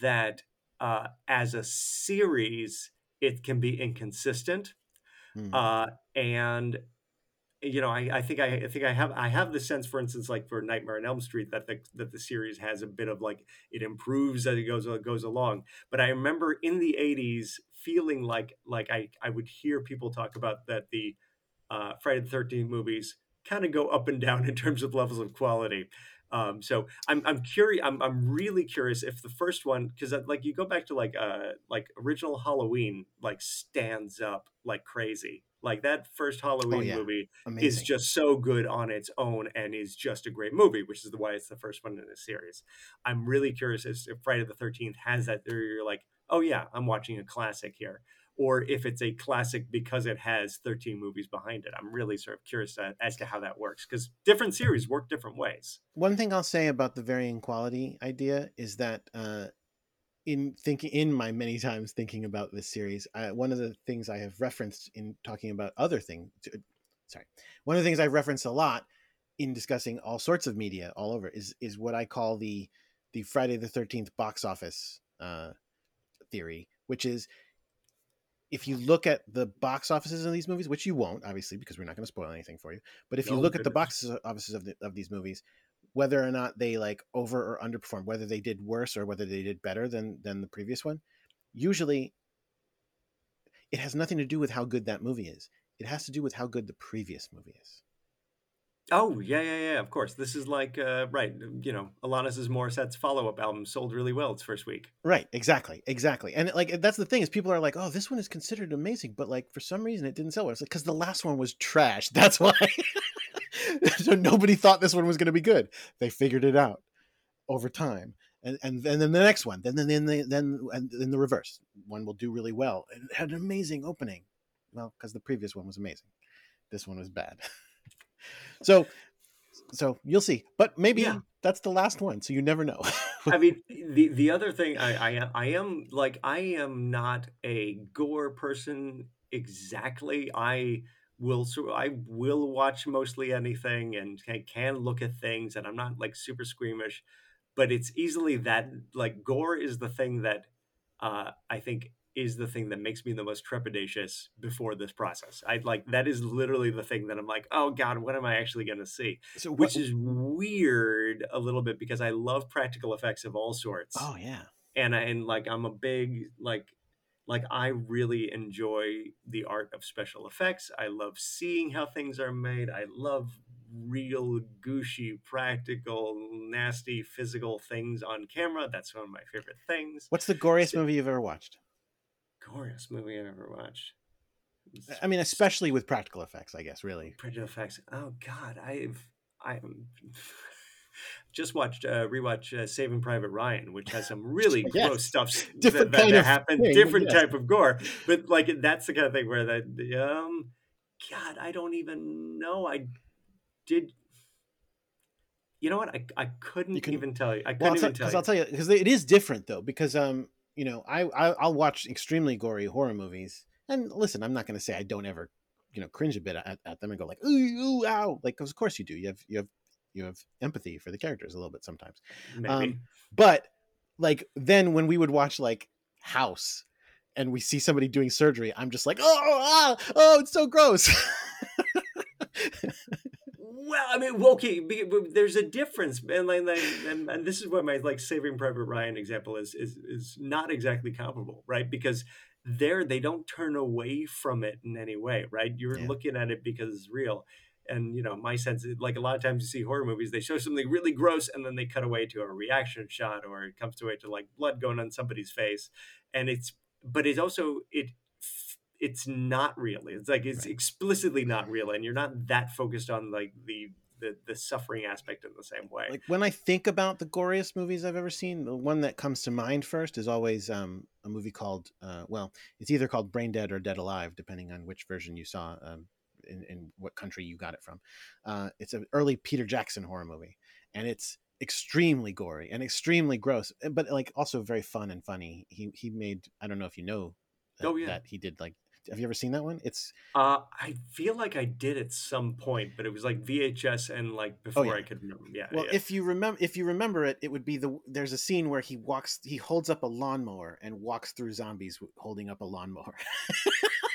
Speaker 2: that uh, as a series, it can be inconsistent,
Speaker 3: Hmm.
Speaker 2: uh, and you know, I, I think I, I think I have I have the sense, for instance, like for Nightmare on Elm Street, that the that the series has a bit of like it improves as it goes goes along. But I remember in the '80s feeling like like I I would hear people talk about that the uh, Friday the Thirteenth movies kind of go up and down in terms of levels of quality. Um, so I'm I'm curious. I'm I'm really curious if the first one, because like you go back to like uh like original Halloween, like stands up like crazy. Like that first Halloween
Speaker 3: Oh, yeah.
Speaker 2: movie is just so good on its own and is just a great movie, which is why it's the first one in the series. I'm really curious as if Friday the Thirteenth has that. Where you're like, oh yeah, I'm watching a classic here, or if it's a classic because it has 13 movies behind it. I'm really sort of curious as, as to how that works because different series work different ways.
Speaker 3: One thing I'll say about the varying quality idea is that uh, in thinking in my many times thinking about this series, I, one of the things I have referenced in talking about other things, sorry, one of the things I've referenced a lot in discussing all sorts of media all over is is what I call the the Friday the Thirteenth box office uh, theory, which is if you look at the box offices of these movies, which you won't, obviously, because we're not going to spoil anything for you. But if you
Speaker 2: No,
Speaker 3: look at the box offices of, the, of these movies, whether or not they like over or underperform, whether they did worse or whether they did better than than the previous one, usually it has nothing to do with how good that movie is. It has to do with how good the previous movie is.
Speaker 2: Oh yeah, yeah, yeah. Of course, this is like uh, right. You know, Alanis Morissette's follow-up album sold really well its first week.
Speaker 3: Right, exactly, exactly. And like that's the thing is people are like, "Oh, this one is considered amazing," but like for some reason it didn't sell well. It's like cuz the last one was trash. That's why. so nobody thought this one was going to be good. They figured it out over time. And, and and then the next one, then then then the, then and then the reverse. One will do really well. It had an amazing opening. Well, because the previous one was amazing. This one was bad. so so you'll see. But maybe
Speaker 2: Yeah.
Speaker 3: that's the last one. So you never know.
Speaker 2: I mean, the the other thing I I I am like I am not a gore person exactly. I will so I will watch mostly anything and can, can look at things, and I'm not like super squeamish. But it's easily that like gore is the thing that uh, I think is the thing that makes me the most trepidatious before this process. I like that is literally the thing that I'm like, oh god, what am I actually going to see?
Speaker 3: so what,
Speaker 2: Which is weird a little bit because I love practical effects of all sorts
Speaker 3: Oh yeah.
Speaker 2: and I, and like I'm a big like like I really enjoy the art of special effects. I love seeing how things are made. I love real gushy practical nasty physical things on camera. That's one of my favorite things.
Speaker 3: What's the goriest
Speaker 2: So-
Speaker 3: movie you've ever watched?
Speaker 2: Goriest movie I've ever watched.
Speaker 3: I mean, especially with practical effects, I guess. Really.
Speaker 2: Practical effects. Oh God, I've I just watched uh, rewatch uh, Saving Private Ryan, which has some really
Speaker 3: Yes.
Speaker 2: gross stuff
Speaker 3: Different
Speaker 2: that, that, that happened,
Speaker 3: thing,
Speaker 2: different
Speaker 3: yes.
Speaker 2: type of gore. But like that's the kind of thing where that um, God, I don't even know. I did. You know what? I, I couldn't
Speaker 3: can-
Speaker 2: even tell you. I couldn't
Speaker 3: I'll
Speaker 2: even tell you.
Speaker 3: I'll tell you because it is different though. Because um, you know, I, I I'll watch extremely gory horror movies, and listen, I'm not going to say I don't ever, you know, cringe a bit at, at them and go like ooh, ooh ow, like of course you do. You have you have you have empathy for the characters a little bit sometimes.
Speaker 2: Maybe.
Speaker 3: um, But like then when we would watch like House. And we see somebody doing surgery. I'm just like, oh, ah, oh, it's so gross.
Speaker 2: Well, I mean, well, okay, there's a difference, and like, and, and this is where my like Saving Private Ryan example is is is not exactly comparable, right? Because there they don't turn away from it in any way, right? You're
Speaker 3: Yeah.
Speaker 2: looking at it because it's real, and you know, my sense, is, like a lot of times you see horror movies, they show something really gross, and then they cut away to a reaction shot, or it comes to away to like blood going on somebody's face, and it's, but it's also it it's not real. It's like it's
Speaker 3: Right.
Speaker 2: explicitly not real, and you're not that focused on like the the, the suffering aspect in the same way.
Speaker 3: like when I think about the goriest movies I've ever seen, the one that comes to mind first is always um, a movie called uh, well, it's either called Brain Dead or Dead Alive, depending on which version you saw um, in, in what country you got it from. Uh, it's an early Peter Jackson horror movie, and it's extremely gory and extremely gross, eh, but like also very fun and funny. He he made I don't know if you know that,
Speaker 2: Oh, yeah.
Speaker 3: that he did like. Have you ever seen that one? It's
Speaker 2: uh, I feel like I did at some point, but it was like VHS and like before
Speaker 3: Oh, yeah.
Speaker 2: I could remember. Yeah,
Speaker 3: Well,
Speaker 2: yeah.
Speaker 3: if you remember, if you remember it, it would be the there's a scene where he walks, he holds up a lawnmower and walks through zombies holding up a lawnmower,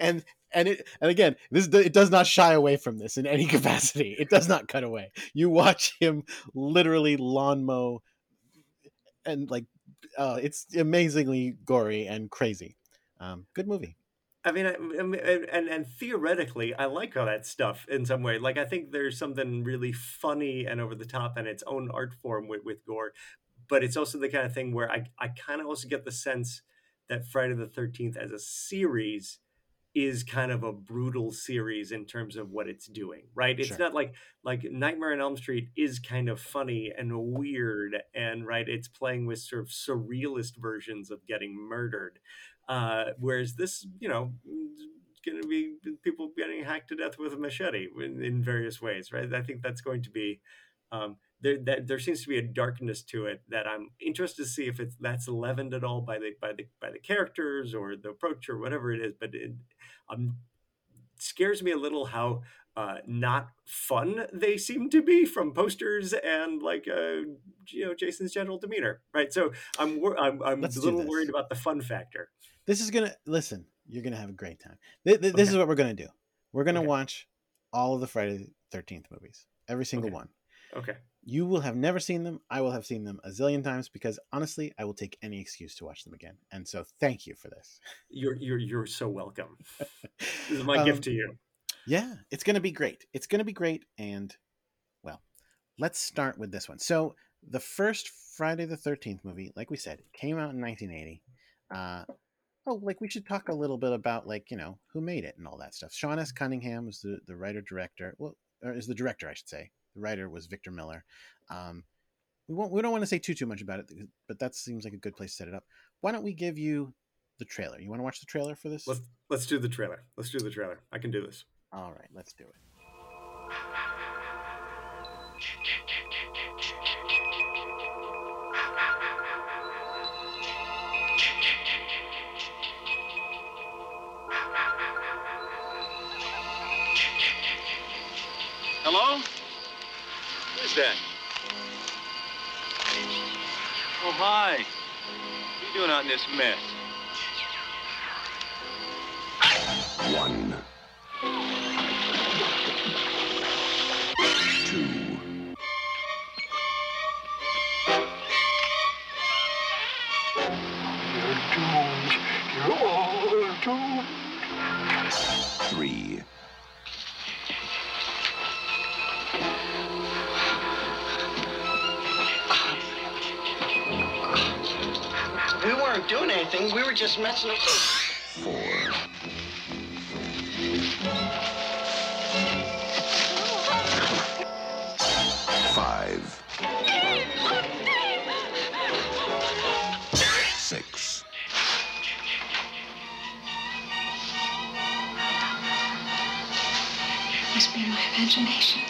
Speaker 3: and and it and again this it does not shy away from this in any capacity. It does not cut away. You watch him literally lawn mow and like uh, it's amazingly gory and crazy. Um, good movie.
Speaker 2: I mean, I, I and and theoretically, I like all that stuff in some way. Like, I think there's something really funny and over the top and its own art form with, with gore, but it's also the kind of thing where I I kind of also get the sense that Friday the Thirteenth as a series is kind of a brutal series in terms of what it's doing, right? It's
Speaker 3: Sure.
Speaker 2: not like like Nightmare on Elm Street is kind of funny and weird and right, it's playing with sort of surrealist versions of getting murdered. Uh, whereas this, you know, it's going to be people getting hacked to death with a machete in, in various ways, right? I think that's going to be um, there. That there seems to be a darkness to it that I'm interested to see if it's that's leavened at all by the by the by the characters or the approach or whatever it is. But it um, scares me a little how uh, not fun they seem to be from posters and like uh, you know Jason's general demeanor, right? So I'm wor- I'm, I'm
Speaker 3: Let's
Speaker 2: a little worried about the fun factor.
Speaker 3: this is gonna listen you're gonna have a great time Th- th- this
Speaker 2: Okay.
Speaker 3: is what we're gonna do we're gonna
Speaker 2: Okay.
Speaker 3: watch all of the friday 13th movies every single
Speaker 2: Okay.
Speaker 3: one
Speaker 2: Okay.
Speaker 3: You will have never seen them i will have seen them a zillion times because honestly i will take any excuse to watch them again and so thank you for this
Speaker 2: You're you're you're so welcome. This is my
Speaker 3: Um,
Speaker 2: gift to you.
Speaker 3: Yeah, it's going to be great. It's going to be great. And, well, let's start with this one. So, the first Friday the 13th movie, like we said, came out in 1980. Uh, oh, like we should talk a little bit about, like, you know, who made it and all that stuff. Sean S. Cunningham was the, the writer director. Well, or is the director, I should say. The writer was Victor Miller. Um, we, won't, we don't want to say too, too much about it, but that seems like a good place to set it up. Why don't we give you the trailer? You want to watch the trailer for this?
Speaker 2: Let's let's do the trailer. Let's do the trailer. I can do this.
Speaker 3: All right, let's do it.
Speaker 5: Hello? Oh, hi. What are you doing out in this mess?
Speaker 6: One. Two.
Speaker 7: You're doomed. You're all doomed.
Speaker 6: Three.
Speaker 8: Anything. We were just messing up.
Speaker 6: Four. Five. Six.
Speaker 9: must be my imagination.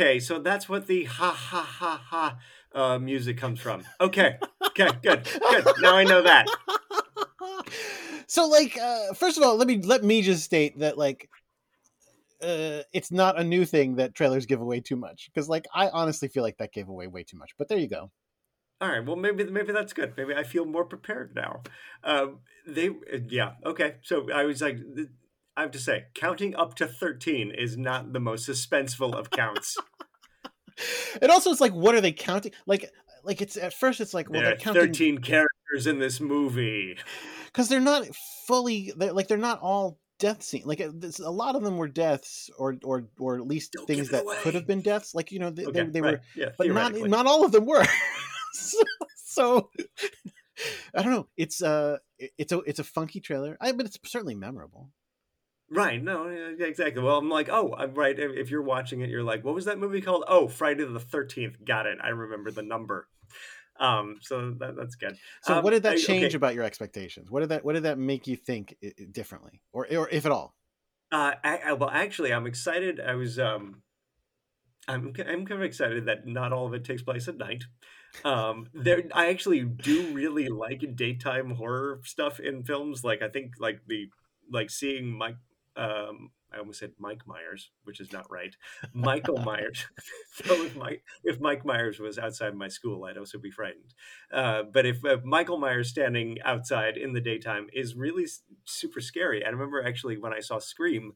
Speaker 2: Okay, so that's what the ha ha ha ha uh, music comes from. Okay. Okay. Good. Good. Now I know that.
Speaker 3: so like uh first of all let me let me just state that like uh it's not a new thing that trailers give away too much because like i honestly feel like that gave away way too much but there you go
Speaker 2: All right. Well, maybe maybe that's good. Maybe I feel more prepared now. Um, they. Yeah. Okay. So I was like, I have to say, counting up to 13 is not the most suspenseful of counts.
Speaker 3: and also it's like what are they counting? Like like it's at first it's like well
Speaker 2: there
Speaker 3: they're counting
Speaker 2: 13 characters in this movie.
Speaker 3: because they're not fully they're, like they're not all death scene like this, a lot of them were deaths or or or at least
Speaker 2: Don't
Speaker 3: things that
Speaker 2: away.
Speaker 3: could have been deaths like you know they,
Speaker 2: Okay,
Speaker 3: they, they
Speaker 2: right,
Speaker 3: were
Speaker 2: yeah,
Speaker 3: but not not all of them were. So, so i don't know. It's uh it's a it's a funky trailer. I but it's certainly memorable
Speaker 2: Right. No, yeah, exactly. Well, I'm like, oh, I'm right. If if you're watching it, you're like, what was that movie called? Oh, Friday the 13th. Got it. I remember the number. Um, so that, that's good.
Speaker 3: so
Speaker 2: Um,
Speaker 3: what did that
Speaker 2: I-
Speaker 3: change
Speaker 2: okay.
Speaker 3: about your expectations what did that what did that make you think differently or or if at all
Speaker 2: Uh, I, I, well, actually, I'm excited. I was, um, I'm, I'm kind of excited that not all of it takes place at night. Um, there, I actually do really like daytime horror stuff in films. Like, I think, like the, like seeing Mike, um, I almost said Mike Myers, which is not right. Michael Myers. so if Mike, if Mike Myers was outside my school, I'd also be frightened. Uh, but if uh, Michael Myers standing outside in the daytime is really super scary. I remember actually when I saw Scream,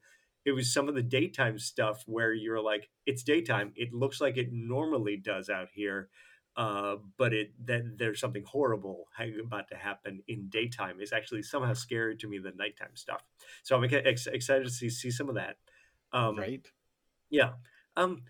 Speaker 2: it was some of the daytime stuff where you're like, it's daytime. It looks like it normally does out here. Uh, but it then there's something horrible about to happen in daytime is actually somehow scarier to me than nighttime stuff. So I'm ex- excited to see see some of that. Um,
Speaker 3: right
Speaker 2: yeah. Um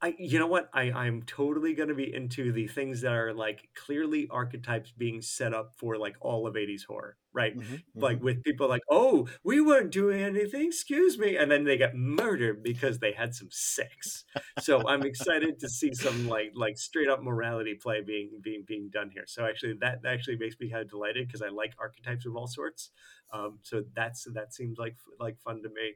Speaker 2: I you know what? I I'm totally going to be into the things that are like clearly archetypes being set up for like all of 80s horror, right?
Speaker 3: Mhm,
Speaker 2: Like
Speaker 3: mhm.
Speaker 2: with people like, "Oh, we weren't doing anything, excuse me." And then they get murdered because they had some sex. So I'm excited to see some like like straight up morality play being being being done here. So actually that that actually makes me kind of delighted because I like archetypes of all sorts. Um so that's that seems like like fun to me.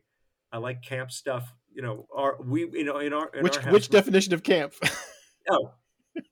Speaker 2: I like camp stuff. You know, our we you know in our in
Speaker 3: which
Speaker 2: our house,
Speaker 3: which
Speaker 2: we-
Speaker 3: definition of camp
Speaker 2: Oh,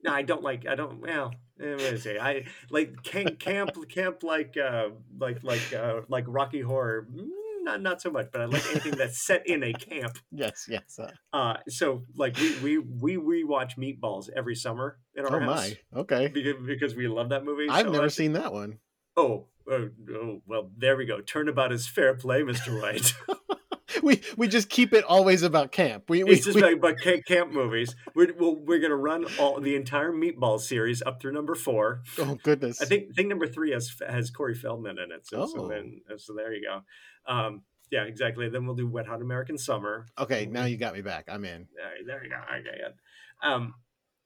Speaker 2: no, I don't like. I don't. Well, eh, what do I say? I like camp, camp, camp, like, uh, like, like, uh, like Rocky Horror. Mm, Not, not so much, but I like anything that's set in a camp.
Speaker 3: yes yes uh,
Speaker 2: Uh, so like we we we rewatch Meatballs every summer in our
Speaker 3: oh
Speaker 2: house
Speaker 3: my okay
Speaker 2: because because we love that movie.
Speaker 3: i've
Speaker 2: so
Speaker 3: never
Speaker 2: I-
Speaker 3: seen that one
Speaker 2: Oh, oh, oh, well, there we go. Turnabout is fair play, Mister White.
Speaker 3: we we just keep it always about camp we, we,
Speaker 2: it's just
Speaker 3: we-
Speaker 2: like about ca- camp movies. We're well, we're gonna run all the entire Meatball series up through number four.
Speaker 3: oh goodness
Speaker 2: I think think number three has has Corey Feldman in it. So, so
Speaker 3: Oh.
Speaker 2: then so there you go. Um, yeah, exactly. Then we'll do Wet Hot American Summer.
Speaker 3: okay now you got me back i'm in
Speaker 2: There, there you go. Okay, good. Um,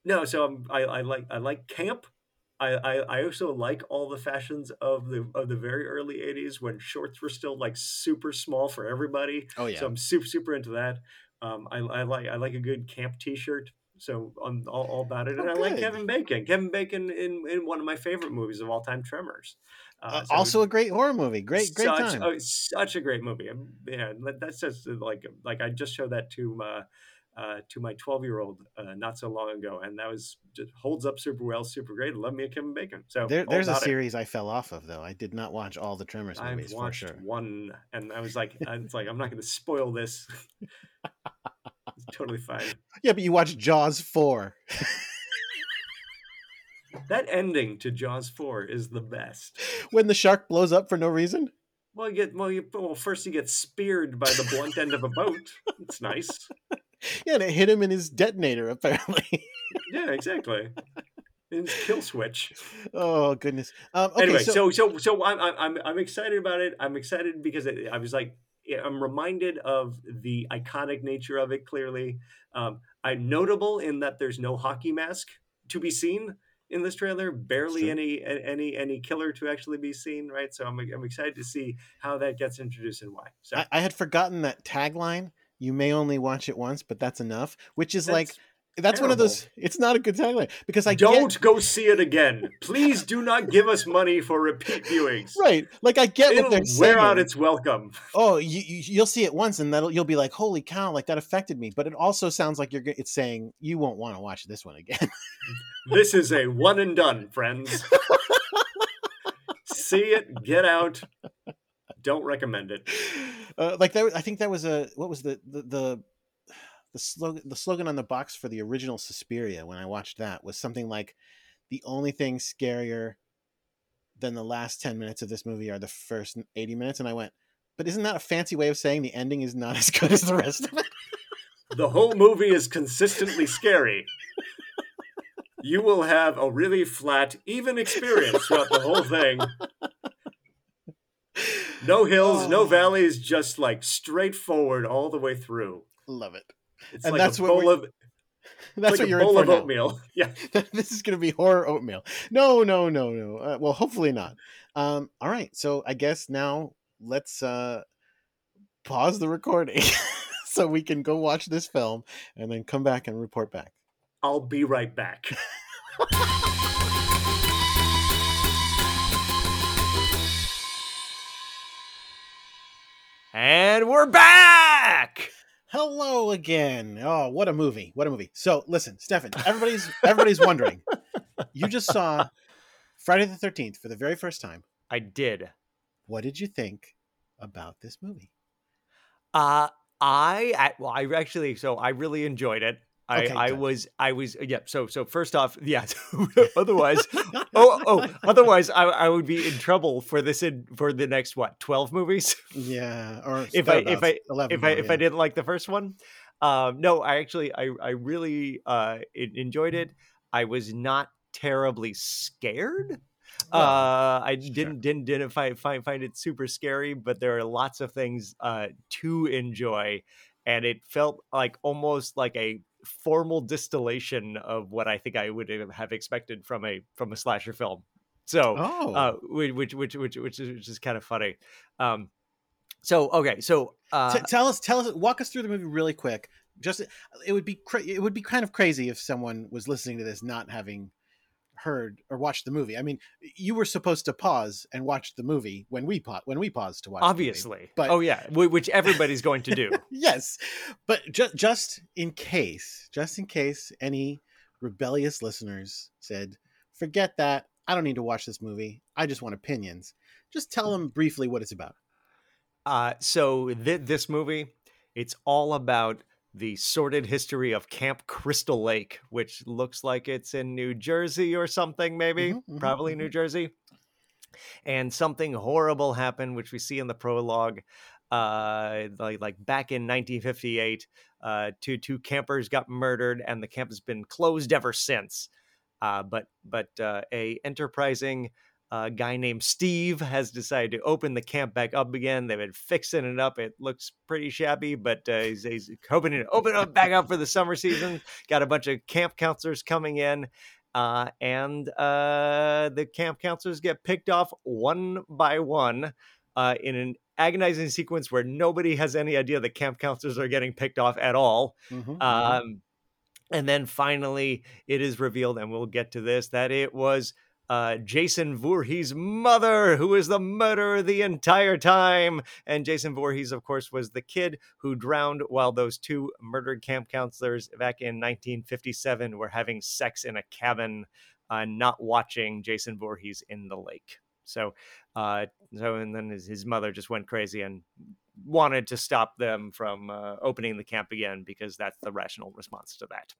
Speaker 2: no, so I'm, I I like I like camp. I, I, I also like all the fashions of the of the very early '80s when shorts were still like super small for everybody.
Speaker 3: oh yeah
Speaker 2: So I'm super super into that. Um, I, I like I like a good camp T-shirt. So I'm all, all about it, and
Speaker 3: Oh,
Speaker 2: I like. Kevin Bacon. Kevin Bacon in, in one of my favorite movies of all time, Tremors.
Speaker 3: Uh,
Speaker 2: so
Speaker 3: also a great horror movie great great
Speaker 2: such,
Speaker 3: time
Speaker 2: oh, such a great movie. Yeah, that- that's just uh, like like I just showed that to uh, uh, to my 12 year old uh, not so long ago, and that was just holds up super well, super great. Love me a Kevin Bacon. So
Speaker 3: there, there's a
Speaker 2: about it.
Speaker 3: series i fell off of though i did not watch all the tremors movies for
Speaker 2: watched
Speaker 3: sure
Speaker 2: one, and I was like, I was like, I'm not going to spoil this. it's totally fine.
Speaker 3: yeah but you watched jaws 4
Speaker 2: That ending to Jaws 4 is the best.
Speaker 3: when the shark blows up for no reason
Speaker 2: Well, you get well, you well first you get speared by the blunt end of a boat. It's nice.
Speaker 3: yeah and it hit him in his detonator apparently
Speaker 2: Yeah, exactly. It's kill switch.
Speaker 3: oh goodness um okay
Speaker 2: anyway,
Speaker 3: so,
Speaker 2: so so so I'm I'm I'm, I'm excited about it. I'm excited because it, I was like I'm reminded of the iconic nature of it. Clearly, um, I'm notable in that there's no hockey mask to be seen in this trailer. Barely any any any killer to actually be seen. Right, so I'm I'm excited to see how that gets introduced and why. So
Speaker 3: I, I had forgotten that tagline you may only watch it once but that's enough which is like
Speaker 2: that's-
Speaker 3: that's one of those it's not a good tagline because i
Speaker 2: don't
Speaker 3: get
Speaker 2: go see it again. Please do not give us money for repeat viewings.
Speaker 3: right like i get what
Speaker 2: It'll
Speaker 3: they're saying.
Speaker 2: wear out its welcome.
Speaker 3: oh you, you you'll see it once and that'll you'll be like holy cow like that affected me but it also sounds like you're it's saying you won't want to watch this one again
Speaker 2: This is a one and done, friends. See it, get out. Don't recommend it.
Speaker 3: Uh, like that i think that was a what was the the the the slogan the slogan on the box for the original Suspiria when I watched that was something like the only thing scarier than the last 10 minutes of this movie are the first 80 minutes and I went But isn't that a fancy way of saying the ending is not as good as the rest of it?
Speaker 4: The whole movie is consistently scary. You will have a really flat, even experience throughout the whole thing. No hills, no
Speaker 3: Oh.
Speaker 4: valleys, just like straightforward all the way through.
Speaker 3: Love it.
Speaker 4: It's
Speaker 3: And
Speaker 4: like
Speaker 3: that's
Speaker 4: a
Speaker 3: what
Speaker 4: bowl
Speaker 3: we-
Speaker 4: of
Speaker 3: That's
Speaker 4: like
Speaker 3: what you're
Speaker 4: bowl
Speaker 3: in
Speaker 4: of
Speaker 3: for now.
Speaker 4: Yeah.
Speaker 3: this is going to be horror oatmeal. No, no, no, no. Uh, well, hopefully not. Um, all right. So I guess now let's uh, pause the recording so we can go watch this film and then come back and report back.
Speaker 4: I'll be right back.
Speaker 2: And we're back.
Speaker 3: Hello again. Oh, what a movie! What a movie. So listen, Stefan. Everybody's everybody's wondering. You just saw Friday the Thirteenth for the very first time.
Speaker 2: I did.
Speaker 3: What did you think about this movie?
Speaker 2: Uh I I- well I actually so I really enjoyed it. I
Speaker 3: Okay,
Speaker 2: I
Speaker 3: good.
Speaker 2: was I was yeah so so first off yeah otherwise oh oh otherwise I I would be in trouble for this in for the next what 12 movies
Speaker 3: Yeah. Or
Speaker 2: if I if I
Speaker 3: 11
Speaker 2: if I
Speaker 3: more,
Speaker 2: if
Speaker 3: yeah.
Speaker 2: I didn't like the first one. Um, no, I actually I I really uh en- enjoyed it. I was not terribly scared.
Speaker 3: Well,
Speaker 2: uh, I
Speaker 3: sure.
Speaker 2: didn't didn't didn't find, find find it super scary, but there are lots of things uh to enjoy, and it felt like almost like a formal distillation of what I think I would have expected from a from a slasher film. So
Speaker 3: Oh.
Speaker 2: uh, whi- which which which which is, which is kind of funny. Um, so okay, so uh,
Speaker 3: T- tell us, tell us, walk us through the movie really quick. Just, it would be, cra- it would be kind of crazy if someone was listening to this not having heard or watched the movie. I mean, you were supposed to pause and watch the movie when we pa- when we paused to watch. the movie.
Speaker 2: obviously,
Speaker 3: but-
Speaker 2: oh yeah, which everybody's going to do.
Speaker 3: yes, but ju- just in case, just in case any rebellious listeners said, "Forget that. I don't need to watch this movie. I just want opinions." Just tell them briefly what it's about.
Speaker 2: Uh, so th- this movie, it's all about the sordid history of Camp Crystal Lake, which looks like it's in New Jersey or something, maybe,
Speaker 3: Mhm, mhm,
Speaker 2: probably New Jersey. And something horrible happened, which we see in the prologue. Uh, like like back in 1958, uh, two two campers got murdered, and the camp has been closed ever since. Uh, but but uh, a enterprising a guy named Steve has decided to open the camp back up again. They've been fixing it up. It looks pretty shabby, but uh, he's, he's hoping to open it back up for the summer season. Got a bunch of camp counselors coming in. Uh, and uh, the camp counselors get picked off one by one uh, in an agonizing sequence where nobody has any idea the camp counselors are getting picked off at all.
Speaker 3: Mhm, mhm.
Speaker 2: Um, and then finally, it is revealed, and we'll get to this, that it was uh, Jason Voorhees' mother who was the murderer the entire time. And Jason Voorhees, of course, was the kid who drowned while those two murdered camp counselors back in 1957 were having sex in a cabin, uh, not watching Jason Voorhees in the lake. So, uh, so and then his, his mother just went crazy and wanted to stop them from uh, opening the camp again because that's the rational response to that.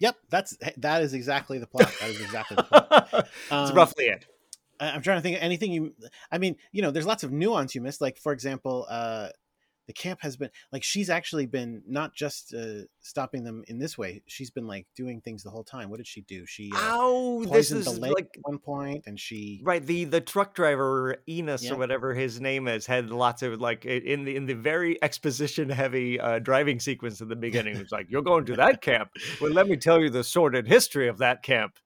Speaker 3: Yep, that's that is exactly the plot. That is exactly the plot.
Speaker 2: That's
Speaker 3: Um,
Speaker 2: roughly it.
Speaker 3: I- I'm trying to think of anything you. I mean, you know, there's lots of nuance you missed. Like, for example, uh, the camp has been like she's actually been not just uh, stopping them in this way. She's been like doing things the whole time. What did she do? She uh,
Speaker 2: Oh, this is
Speaker 3: the lake
Speaker 2: like
Speaker 3: at one point, and she
Speaker 2: right. The the truck driver Enos
Speaker 3: Yeah.
Speaker 2: or whatever his name is had lots of like in the in the very exposition heavy uh, driving sequence in the beginning. It's like you're going to that camp. Well, let me tell you the sordid history of that camp.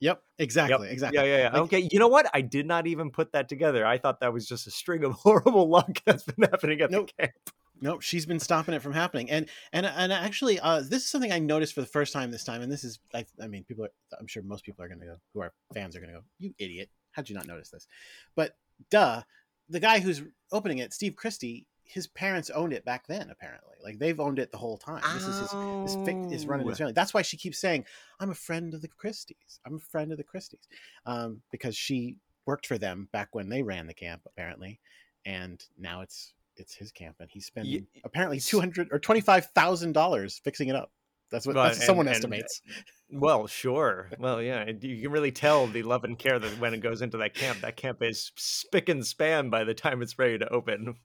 Speaker 3: Yep, exactly,
Speaker 2: Yep.
Speaker 3: exactly.
Speaker 2: Yeah, yeah, yeah.
Speaker 3: Like-
Speaker 2: okay, you know what? I did not even put that together. I thought that was just a string of horrible luck that's been happening at
Speaker 3: Nope.
Speaker 2: the camp.
Speaker 3: Nope, she's been stopping it from happening. And and and actually, uh, this is something I noticed for the first time this time. And this is, I, I mean, people are, I'm sure most people are going to go, who are fans are going to go, you idiot, how'd you not notice this? But duh, the guy who's opening it, Steve Christy, his parents owned it back then. Apparently, like they've owned it the whole time. This is his. This fic is running his
Speaker 2: Oh.
Speaker 3: family. That's why she keeps saying, "I'm a friend of the Christys. I'm a friend of the Christys," um, because she worked for them back when they ran the camp, apparently, and now it's it's his camp, and he's spending apparently two hundred or twenty five thousand dollars fixing it up. That's what
Speaker 2: But-
Speaker 3: that's what someone
Speaker 2: and- and-
Speaker 3: estimates.
Speaker 2: Well, sure. Well, yeah, you can really tell the love and care that when it goes into that camp. That camp is spick and span by the time it's ready to open.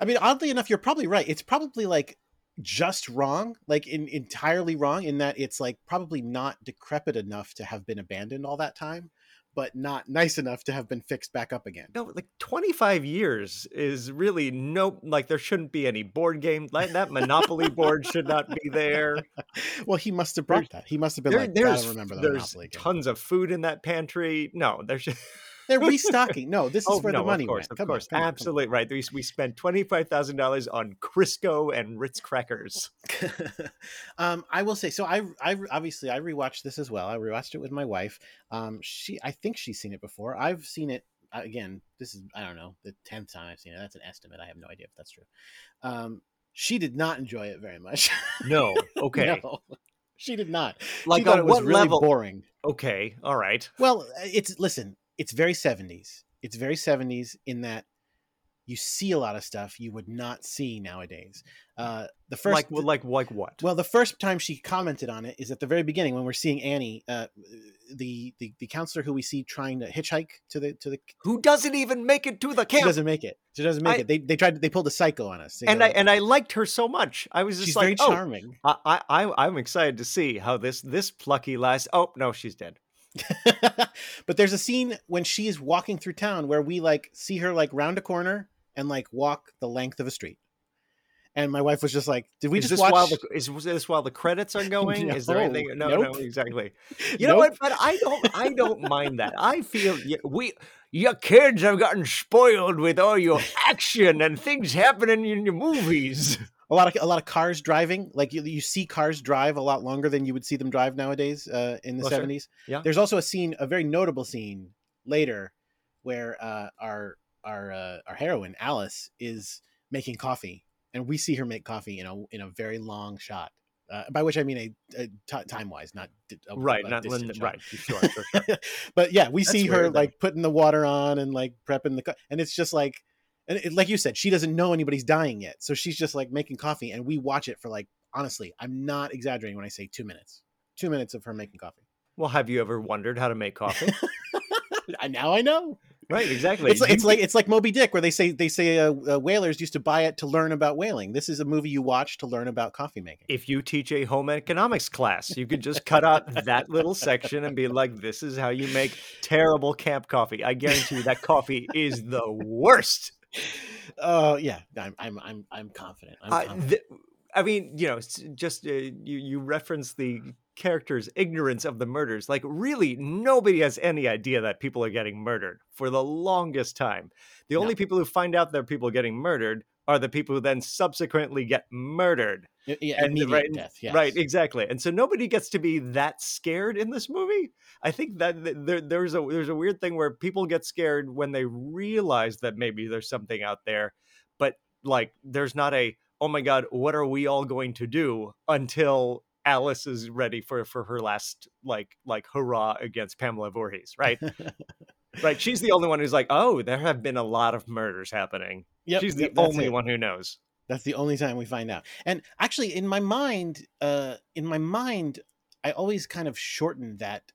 Speaker 3: I mean, oddly enough, you're probably right. It's probably like just wrong, like in, entirely wrong in that it's like probably not decrepit enough to have been abandoned all that time, but not nice enough to have been fixed back up again.
Speaker 2: No, like 25 years is really no, like there shouldn't be any board game. Like that Monopoly board should not be there.
Speaker 3: Well, he must have brought that. He must have been
Speaker 2: There-
Speaker 3: like,
Speaker 2: there's
Speaker 3: "Gotta remember the
Speaker 2: there's
Speaker 3: Monopoly game."
Speaker 2: tons of food in that pantry. No, there should.
Speaker 3: They're restocking. No, this is
Speaker 2: Oh
Speaker 3: where
Speaker 2: no,
Speaker 3: the money
Speaker 2: of course,
Speaker 3: went.
Speaker 2: of
Speaker 3: Come
Speaker 2: course,
Speaker 3: on, come on.
Speaker 2: absolutely right. We we spent twenty five thousand dollars on Crisco and Ritz crackers.
Speaker 3: um, I will say so. I, I obviously I rewatched this as well. I rewatched it with my wife. Um, she I think she's seen it before. I've seen it uh, again. This is I don't know the tenth time I've seen it. That's an estimate. I have no idea if that's true. Um, she did not enjoy it very much.
Speaker 2: No, okay,
Speaker 3: No, she did not.
Speaker 2: like
Speaker 3: she thought
Speaker 2: on
Speaker 3: it was
Speaker 2: what
Speaker 3: really
Speaker 2: level?
Speaker 3: boring.
Speaker 2: Okay, all right.
Speaker 3: Well, it's listen. It's very seventies. It's very seventies in that you see a lot of stuff you would not see nowadays. Uh, the first
Speaker 2: like like like what?
Speaker 3: Well, the first time she commented on it is at the very beginning when we're seeing Annie, uh, the, the the counselor who we see trying to hitchhike to the to the.
Speaker 2: Who doesn't even make it to the camp.
Speaker 3: She doesn't make it. She doesn't make
Speaker 2: I-
Speaker 3: it. They they tried. They pulled a psycho on us. They
Speaker 2: and I and I liked her so much. I was just
Speaker 3: she's
Speaker 2: like,
Speaker 3: very
Speaker 2: oh,
Speaker 3: charming.
Speaker 2: I, I I- I'm excited to see how this this plucky lass. Oh no, she's dead.
Speaker 3: but there's a scene when she's walking through town where we like see her like round a corner and like walk the length of a street. And my wife was just like, "Did we
Speaker 2: is
Speaker 3: just
Speaker 2: this
Speaker 3: watch?"
Speaker 2: while the is this while the credits are going? is there anything? No,
Speaker 3: nope.
Speaker 2: no, exactly. You know what? But I don't I don't mind that. I feel we your kids have gotten spoiled with all your action and things happening in your movies.
Speaker 3: A lot of a lot of cars driving like you, you see cars drive a lot longer than you would see them drive nowadays uh, in the
Speaker 2: Well, sure.
Speaker 3: 70s
Speaker 2: Yeah.
Speaker 3: there's also a scene a very notable scene later where uh, our our uh, our heroine alice is making coffee and we see her make coffee in a in a very long shot uh, by which i mean a, a t- time wise not di- a-
Speaker 2: Right, not right. Sure, sure, sure.
Speaker 3: but yeah we
Speaker 2: That's
Speaker 3: see her
Speaker 2: though.
Speaker 3: like putting the water on and like prepping the co- and it's just like and it, like you said she doesn't know anybody's dying yet so she's just like making coffee and we watch it for like honestly i'm not exaggerating when i say two minutes two minutes of her making coffee
Speaker 2: Well, have you ever wondered how to make coffee?
Speaker 3: Now i know
Speaker 2: right, exactly.
Speaker 3: it's, like- it's like it's like moby dick where they say they say uh, uh, whalers used to buy it to learn about whaling this is a movie you watch to learn about coffee making
Speaker 2: if you teach a home economics class, you could just cut out that little section and be like, this is how you make terrible camp coffee. I guarantee you that coffee is the worst.
Speaker 3: Oh yeah i'm i'm i'm, I'm confident, I'm
Speaker 2: I,
Speaker 3: confident.
Speaker 2: th- I mean, you know, just uh, you you reference the character's ignorance of the murders. Like, really, nobody has any idea that people are getting murdered for the longest time. The only
Speaker 3: No.
Speaker 2: people who find out that people are getting murdered are the people who then subsequently get murdered.
Speaker 3: Yeah,
Speaker 2: and
Speaker 3: immediate
Speaker 2: right,
Speaker 3: death yes.
Speaker 2: Right, exactly. And so nobody gets to be that scared in this movie. I think that there, there's a there's a weird thing where people get scared when they realize that maybe there's something out there, but like there's not a oh my god, what are we all going to do until Alice is ready for for her last like like hurrah against Pamela Voorhees, right? right. She's the only one who's like, oh, there have been a lot of murders happening.
Speaker 3: Yep,
Speaker 2: She's the
Speaker 3: yep,
Speaker 2: only
Speaker 3: it.
Speaker 2: one who knows.
Speaker 3: That's the only time we find out. And actually, in my mind, uh, in my mind, I always kind of shorten that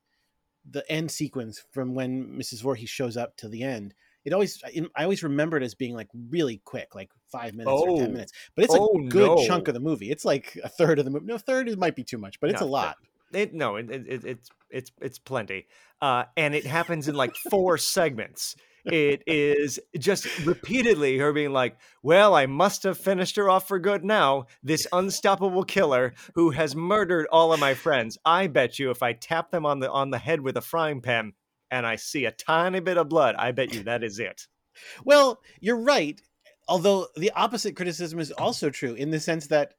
Speaker 3: the end sequence from when Mrs. Voorhees shows up to the end. It always, I always remember it as being like really quick, like five minutes or
Speaker 2: Oh.
Speaker 3: ten minutes. But it's a
Speaker 2: Oh,
Speaker 3: good chunk of the movie. It's like a third of the movie. No, a third it might be too much, but it's
Speaker 2: No,
Speaker 3: a lot.
Speaker 2: It, no, it, it- it's it's it's plenty, uh, and it happens in like four segments. It is just repeatedly her being like, "Well, I must have finished her off for good now. This unstoppable killer who has murdered all of my friends. I bet you, if I tap them on the on the head with a frying pan and I see a tiny bit of blood, I bet you that is it."
Speaker 3: Well, you're right. Although the opposite criticism is also true in the sense that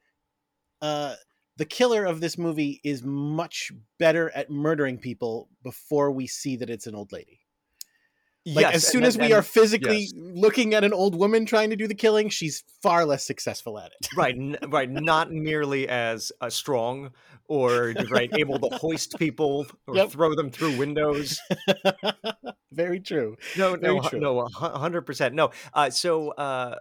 Speaker 3: uh, the killer of this movie is much better at murdering people before we see that it's an old lady. Like
Speaker 2: Yes,
Speaker 3: as soon
Speaker 2: and-
Speaker 3: as we
Speaker 2: and-
Speaker 3: are physically
Speaker 2: yes.
Speaker 3: looking at an old woman trying to do the killing, she's far less successful at it.
Speaker 2: right n- right not nearly as uh, strong or right able to hoist people or
Speaker 3: Yep.
Speaker 2: throw them through windows
Speaker 3: Very true.
Speaker 2: no
Speaker 3: Very
Speaker 2: no
Speaker 3: true.
Speaker 2: no 100% no uh so uh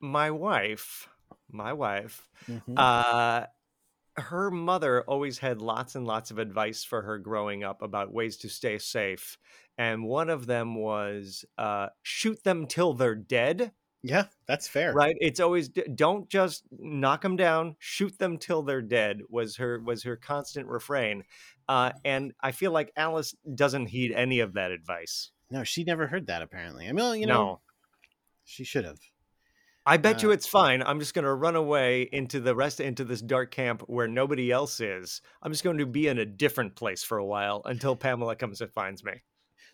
Speaker 2: my wife my wife
Speaker 3: Mhm.
Speaker 2: uh her mother always had lots and lots of advice for her growing up about ways to stay safe. And one of them was uh, shoot them till they're dead.
Speaker 3: Yeah, that's fair.
Speaker 2: Right? It's always don't just knock them down, shoot them till they're dead was her was her constant refrain. Uh, and I feel like Alice doesn't heed any of that advice.
Speaker 3: No, she never heard that apparently. I mean, you know,
Speaker 2: No.
Speaker 3: she should have.
Speaker 2: I bet you
Speaker 3: Uh,
Speaker 2: it's fine. I'm just going to run away into the rest into this dark camp where nobody else is. I'm just going to be in a different place for a while until Pamela comes and finds me.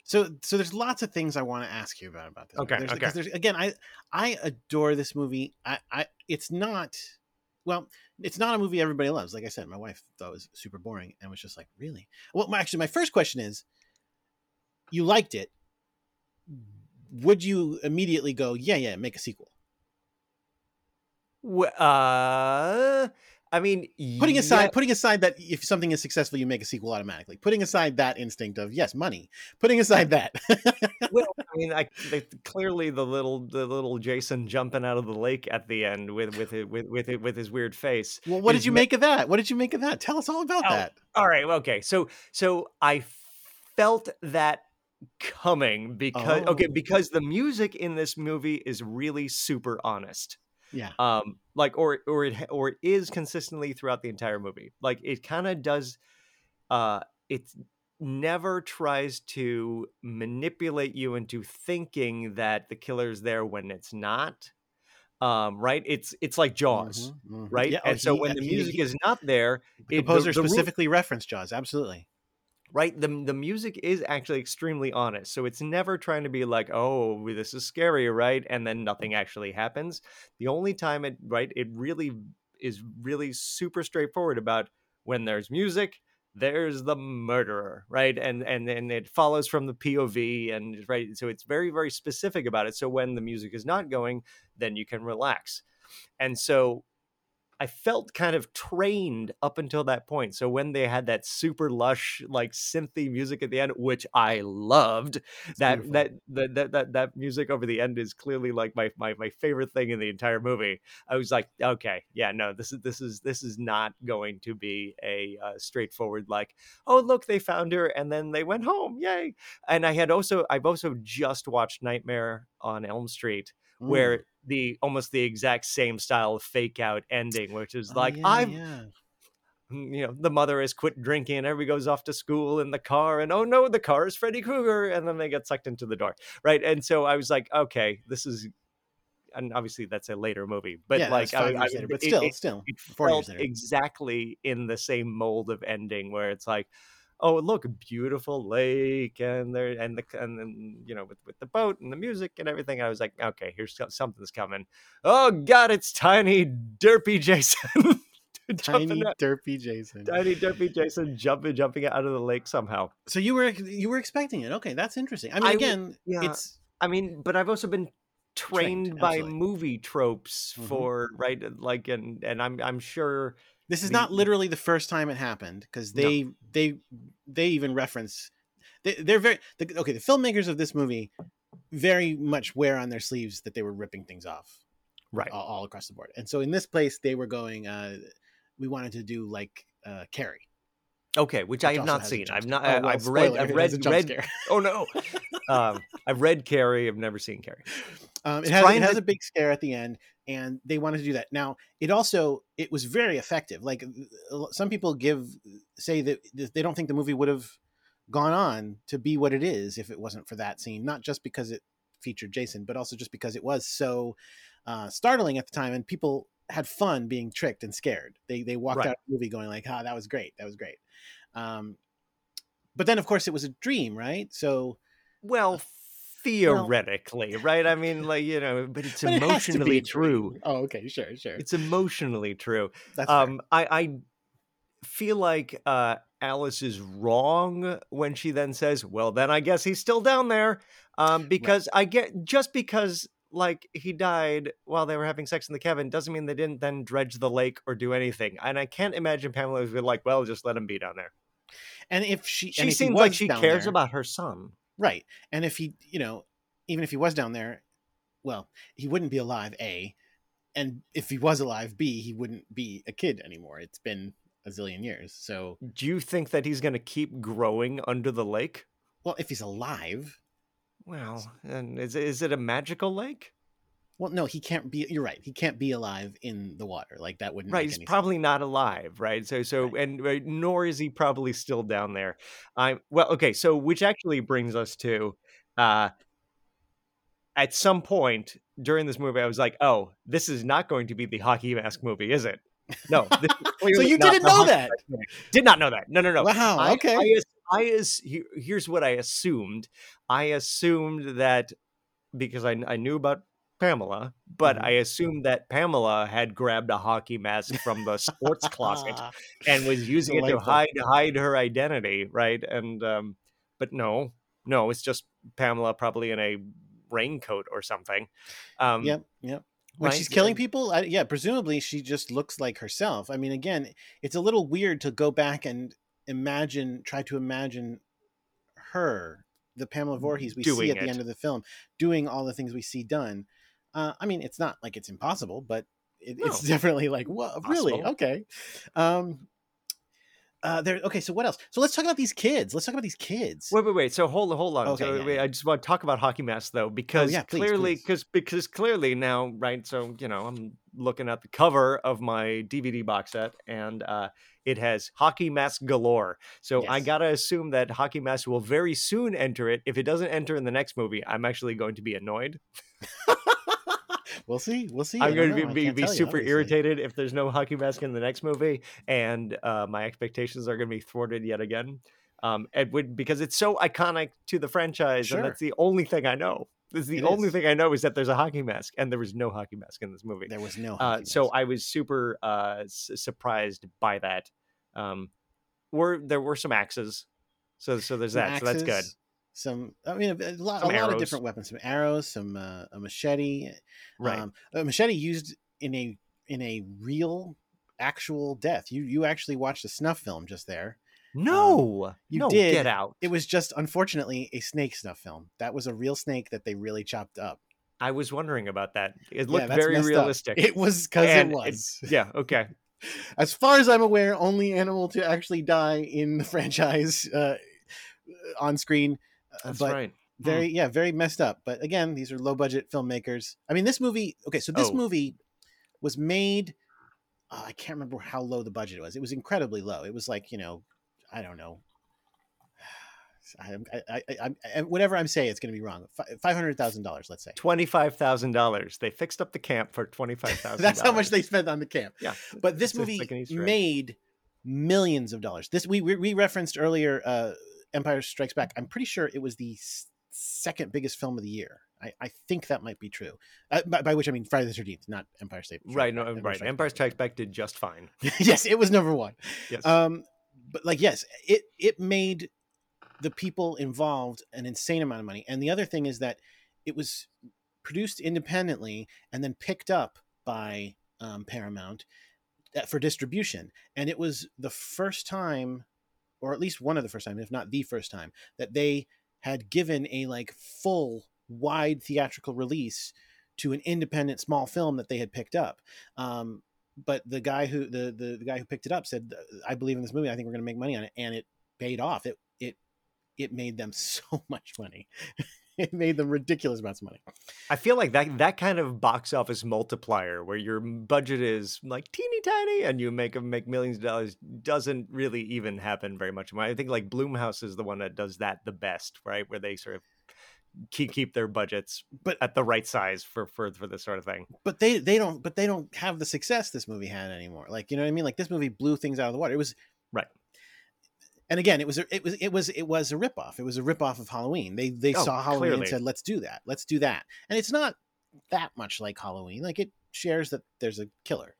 Speaker 3: So, so there's lots of things I want to ask you about about this.
Speaker 2: Okay,
Speaker 3: There's,
Speaker 2: okay.
Speaker 3: Because there's again, I I adore this movie. I, I it's not well, it's not a movie everybody loves. Like I said, my wife thought it was super boring and was just like, really? Well, my, actually, my first question is, you liked it. Would you immediately go, yeah, yeah, make a sequel?
Speaker 2: Uh, I mean,
Speaker 3: Putting aside,
Speaker 2: yeah-
Speaker 3: putting aside that if something is successful, you make a sequel automatically. Putting aside that instinct of yes, money. Putting aside that,
Speaker 2: well, I mean, I they, clearly the little the little Jason jumping out of the lake at the end with with it, with with it, with his weird face.
Speaker 3: well, what did you
Speaker 2: ma-
Speaker 3: make of that? What did you make of that? Tell us all about
Speaker 2: Oh,
Speaker 3: that.
Speaker 2: All right, well, okay. So so I felt that coming because okay,
Speaker 3: Oh.
Speaker 2: because the music in this movie is really super honest.
Speaker 3: Yeah.
Speaker 2: um like or or it or it is consistently throughout the entire movie like it kind of does uh it never tries to manipulate you into thinking that the killer's there when it's not um right it's it's like jaws
Speaker 3: Mhm, mhm.
Speaker 2: right
Speaker 3: Yeah, oh,
Speaker 2: and so
Speaker 3: he-
Speaker 2: when the music
Speaker 3: he-
Speaker 2: is not there
Speaker 3: the
Speaker 2: it-
Speaker 3: composer
Speaker 2: the ru-
Speaker 3: specifically referenced Jaws. Absolutely.
Speaker 2: Right? The the music is actually extremely honest so it's never trying to be like oh this is scary right? And then nothing actually happens. The only time it right it really is really super straightforward about when there's music there's the murderer right? And and and it follows from the pov and right so it's very very specific about it. So when the music is not going then you can relax. And so I felt kind of trained up until that point. So when they had that super lush, like synthy music at the end, which I loved, that that, that that that that music over the end is clearly like my my my favorite thing in the entire movie. I was like, okay, yeah, no, this is this is this is not going to be a uh, straightforward like, oh look, they found her and then they went home, yay! And I had also I've also just watched Nightmare on Elm Street where the almost the exact same style of fake out ending, which is
Speaker 3: Oh,
Speaker 2: like
Speaker 3: yeah,
Speaker 2: I've
Speaker 3: yeah.
Speaker 2: mm, you know the mother has quit drinking and everybody goes off to school in the car and oh no the car is Freddy Krueger and then they get sucked into the door right and so I was like okay this is and obviously that's a later movie but
Speaker 3: Yeah,
Speaker 2: like I, I-
Speaker 3: later, but
Speaker 2: it-
Speaker 3: still,
Speaker 2: it-
Speaker 3: still,
Speaker 2: it felt exactly in the same mold of ending where it's like oh look beautiful lake and there and the and then you know with, with the boat and the music and everything i was like okay here's something's coming oh god it's tiny derpy jason
Speaker 3: Tiny
Speaker 2: out,
Speaker 3: derpy Jason.
Speaker 2: tiny derpy jason jumping jumping out of the lake somehow
Speaker 3: So you were you were expecting it. Okay, that's interesting. I mean,
Speaker 2: I
Speaker 3: again,
Speaker 2: yeah.
Speaker 3: it's
Speaker 2: I mean, but I've also been trained,
Speaker 3: Trained,
Speaker 2: by
Speaker 3: absolutely.
Speaker 2: movie tropes
Speaker 3: Mhm.
Speaker 2: for right, like, and and I'm I'm sure
Speaker 3: this is not literally the first time it happened because
Speaker 2: No.
Speaker 3: they they they even reference they, they're very the, okay. The filmmakers of this movie very much wear on their sleeves that they were ripping things off
Speaker 2: right.
Speaker 3: all, all across the board. And so in this place, they were going. uh We wanted to do like uh Carrie.
Speaker 2: Okay, which I have not seen. I've not.
Speaker 3: Oh, well,
Speaker 2: I've read. I've
Speaker 3: it has a
Speaker 2: read. Read. Oh no. um, I've read Carrie. I've never seen Carrie.
Speaker 3: Um, it has, it has a big scare at the end, and they wanted to do that. Now, it also it was very effective. Like uh, some people give say that they don't think the movie would have gone on to be what it is if it wasn't for that scene. Not just because it featured Jason, but also just because it was so uh, startling at the time, and people had fun being tricked and scared. They they walked
Speaker 2: Right.
Speaker 3: out of the movie going like, "Ah, that was great. That was great." Um, but then, of course, it was a dream, right? So
Speaker 2: Well, theoretically, right? I mean, like you know, but it's
Speaker 3: but it be
Speaker 2: emotionally
Speaker 3: dream.
Speaker 2: true.
Speaker 3: Oh, okay, sure, sure.
Speaker 2: It's emotionally true.
Speaker 3: That's fair.
Speaker 2: um i i feel like uh alice is wrong when she then says well then i guess he's still down there um because i get just because like he died while they were having sex in the cabin doesn't mean they didn't then dredge the lake or do anything and i can't imagine pamela was like well just let him be down there
Speaker 3: and if she,
Speaker 2: she seems like she cares
Speaker 3: there-
Speaker 2: about her son
Speaker 3: right and if he you know even if he was down there well he wouldn't be alive a and if he was alive b he wouldn't be a kid anymore it's been a zillion years. So,
Speaker 2: Do you think that he's going to keep growing under the lake?
Speaker 3: well, if he's alive,
Speaker 2: Well, and is is it a magical lake?
Speaker 3: Well, no, he can't be. You're right. He can't be alive in the water. Like that wouldn't.
Speaker 2: Right,
Speaker 3: make
Speaker 2: he's
Speaker 3: any sense.
Speaker 2: probably not alive, right? So, so, and uh, nor is he probably still down there. I'm well, okay. So, which actually brings us to, uh, at some point during this movie, I was like, "Oh, this is not going to be the hockey mask movie, is it?" No. is
Speaker 3: so you didn't know that.
Speaker 2: Did not know that. No, no, no.
Speaker 3: Wow.
Speaker 2: I,
Speaker 3: okay.
Speaker 2: I, I here- here's what I assumed. I assumed that because I I knew about Pamela, but
Speaker 3: Mhm.
Speaker 2: I assumed that Pamela had grabbed a hockey mask from the sports closet and was using it to hide hide her identity, right? And um, but no, no, it's just Pamela probably in a raincoat or something. Um,
Speaker 3: Yep. Yep. When
Speaker 2: right?
Speaker 3: she's killing people, I, yeah, presumably she just looks like herself. I mean, again, it's a little weird to go back and imagine, try to imagine her, the Pamela Voorhees we see at the end of the film, doing all the things we see done. Uh, I mean, it's not like it's impossible, but it, it's definitely like, what? Really? Okay. Um, uh, there. Okay. So what else? So let's talk about these kids. Let's talk about these kids.
Speaker 2: Wait, wait, wait. So hold, hold on.
Speaker 3: Okay,
Speaker 2: so
Speaker 3: yeah,
Speaker 2: wait,
Speaker 3: yeah.
Speaker 2: I just want to talk about hockey masks though, because
Speaker 3: yeah, please,
Speaker 2: clearly, because because clearly now, right? So you know, I'm looking at the cover of my DVD box set, and uh, it has hockey mask galore. So I gotta assume that hockey mask will very soon enter it. If it doesn't enter in the next movie, I'm actually going to be annoyed.
Speaker 3: we'll see. We'll see.
Speaker 2: I'm going to be, be, be
Speaker 3: tell you,
Speaker 2: super irritated if there's no hockey mask in the next movie, and uh, my expectations are going to be thwarted yet again. Um, and would because it's so iconic to the franchise,
Speaker 3: Sure.
Speaker 2: and that's the only thing I know. This is the
Speaker 3: It
Speaker 2: only
Speaker 3: is.
Speaker 2: thing I know is that there's a hockey mask, and there was no hockey mask in this movie.
Speaker 3: There was no.
Speaker 2: Uh, so. I was super uh, s- surprised by that. Um, were there were some axes, so so there's that. So that's good.
Speaker 3: Some, I mean, a, lot, a lot of different weapons. Some arrows, some uh, a machete.
Speaker 2: Right.
Speaker 3: Um, a machete used in a in a real, actual death. You you actually watched a snuff film just there.
Speaker 2: no,
Speaker 3: you
Speaker 2: no,
Speaker 3: did.
Speaker 2: get out.
Speaker 3: It was just unfortunately a snake snuff film. That was a real snake that they really chopped up.
Speaker 2: I was wondering about that. It looked
Speaker 3: that's
Speaker 2: very
Speaker 3: messed up.
Speaker 2: realistic.
Speaker 3: It was because it was.
Speaker 2: Yeah. Okay.
Speaker 3: as far as I'm aware, only animal to actually die in the franchise uh, on screen. Uh,
Speaker 2: That's
Speaker 3: but
Speaker 2: right.
Speaker 3: very yeah very messed up. But again these are low budget filmmakers. I mean this movie okay so this
Speaker 2: Oh.
Speaker 3: movie was made uh, i can't remember how low the budget was. It was incredibly low. It was like you know i don't know. I, I, I, I, whatever i'm saying it's going to be wrong. $500000 let's say.
Speaker 2: Twenty-five thousand dollars. They fixed up the camp for twenty-five thousand.
Speaker 3: that's how much they spent on the camp.
Speaker 2: Yeah,
Speaker 3: but this
Speaker 2: it's-
Speaker 3: movie
Speaker 2: like an Easter egg.
Speaker 3: made millions of dollars. This we we, we referenced earlier uh empire strikes back i'm pretty sure it was the second biggest film of the year i, I think that might be true uh, by, by which i mean friday the 13th not empire state Strikes
Speaker 2: Right. No.
Speaker 3: Back,
Speaker 2: right. Empire Strikes Back did just fine.
Speaker 3: yes it was number one
Speaker 2: Yes.
Speaker 3: um but like yes it it made the people involved an insane amount of money and the other thing is that it was produced independently and then picked up by um, paramount uh, for distribution and it was the first time or at least one of the first time if not the first time that they had given a like full wide theatrical release to an independent small film that they had picked up. Um, but the guy who the, the the guy who picked it up said i believe in this movie i think we're going to make money on it and it paid off. It it it made them so much money it made them ridiculous amounts of money
Speaker 2: I feel like that that kind of box office multiplier where your budget is like teeny tiny and you make make millions of dollars doesn't really even happen very much. I think like Blumhouse is the one that does that the best, right? Where they sort of keep keep their budgets
Speaker 3: But-
Speaker 2: at the right size for for for this sort of thing.
Speaker 3: but they they don't but they don't have the success this movie had anymore like you know what i mean like this movie blew things out of the water it was
Speaker 2: Right.
Speaker 3: And again it was a, it was it was it was a ripoff. It was a ripoff of halloween. They they
Speaker 2: Oh,
Speaker 3: saw halloween
Speaker 2: clearly.
Speaker 3: and said let's do that. Let's do that. And it's not that much like halloween. Like it shares that there's a killer.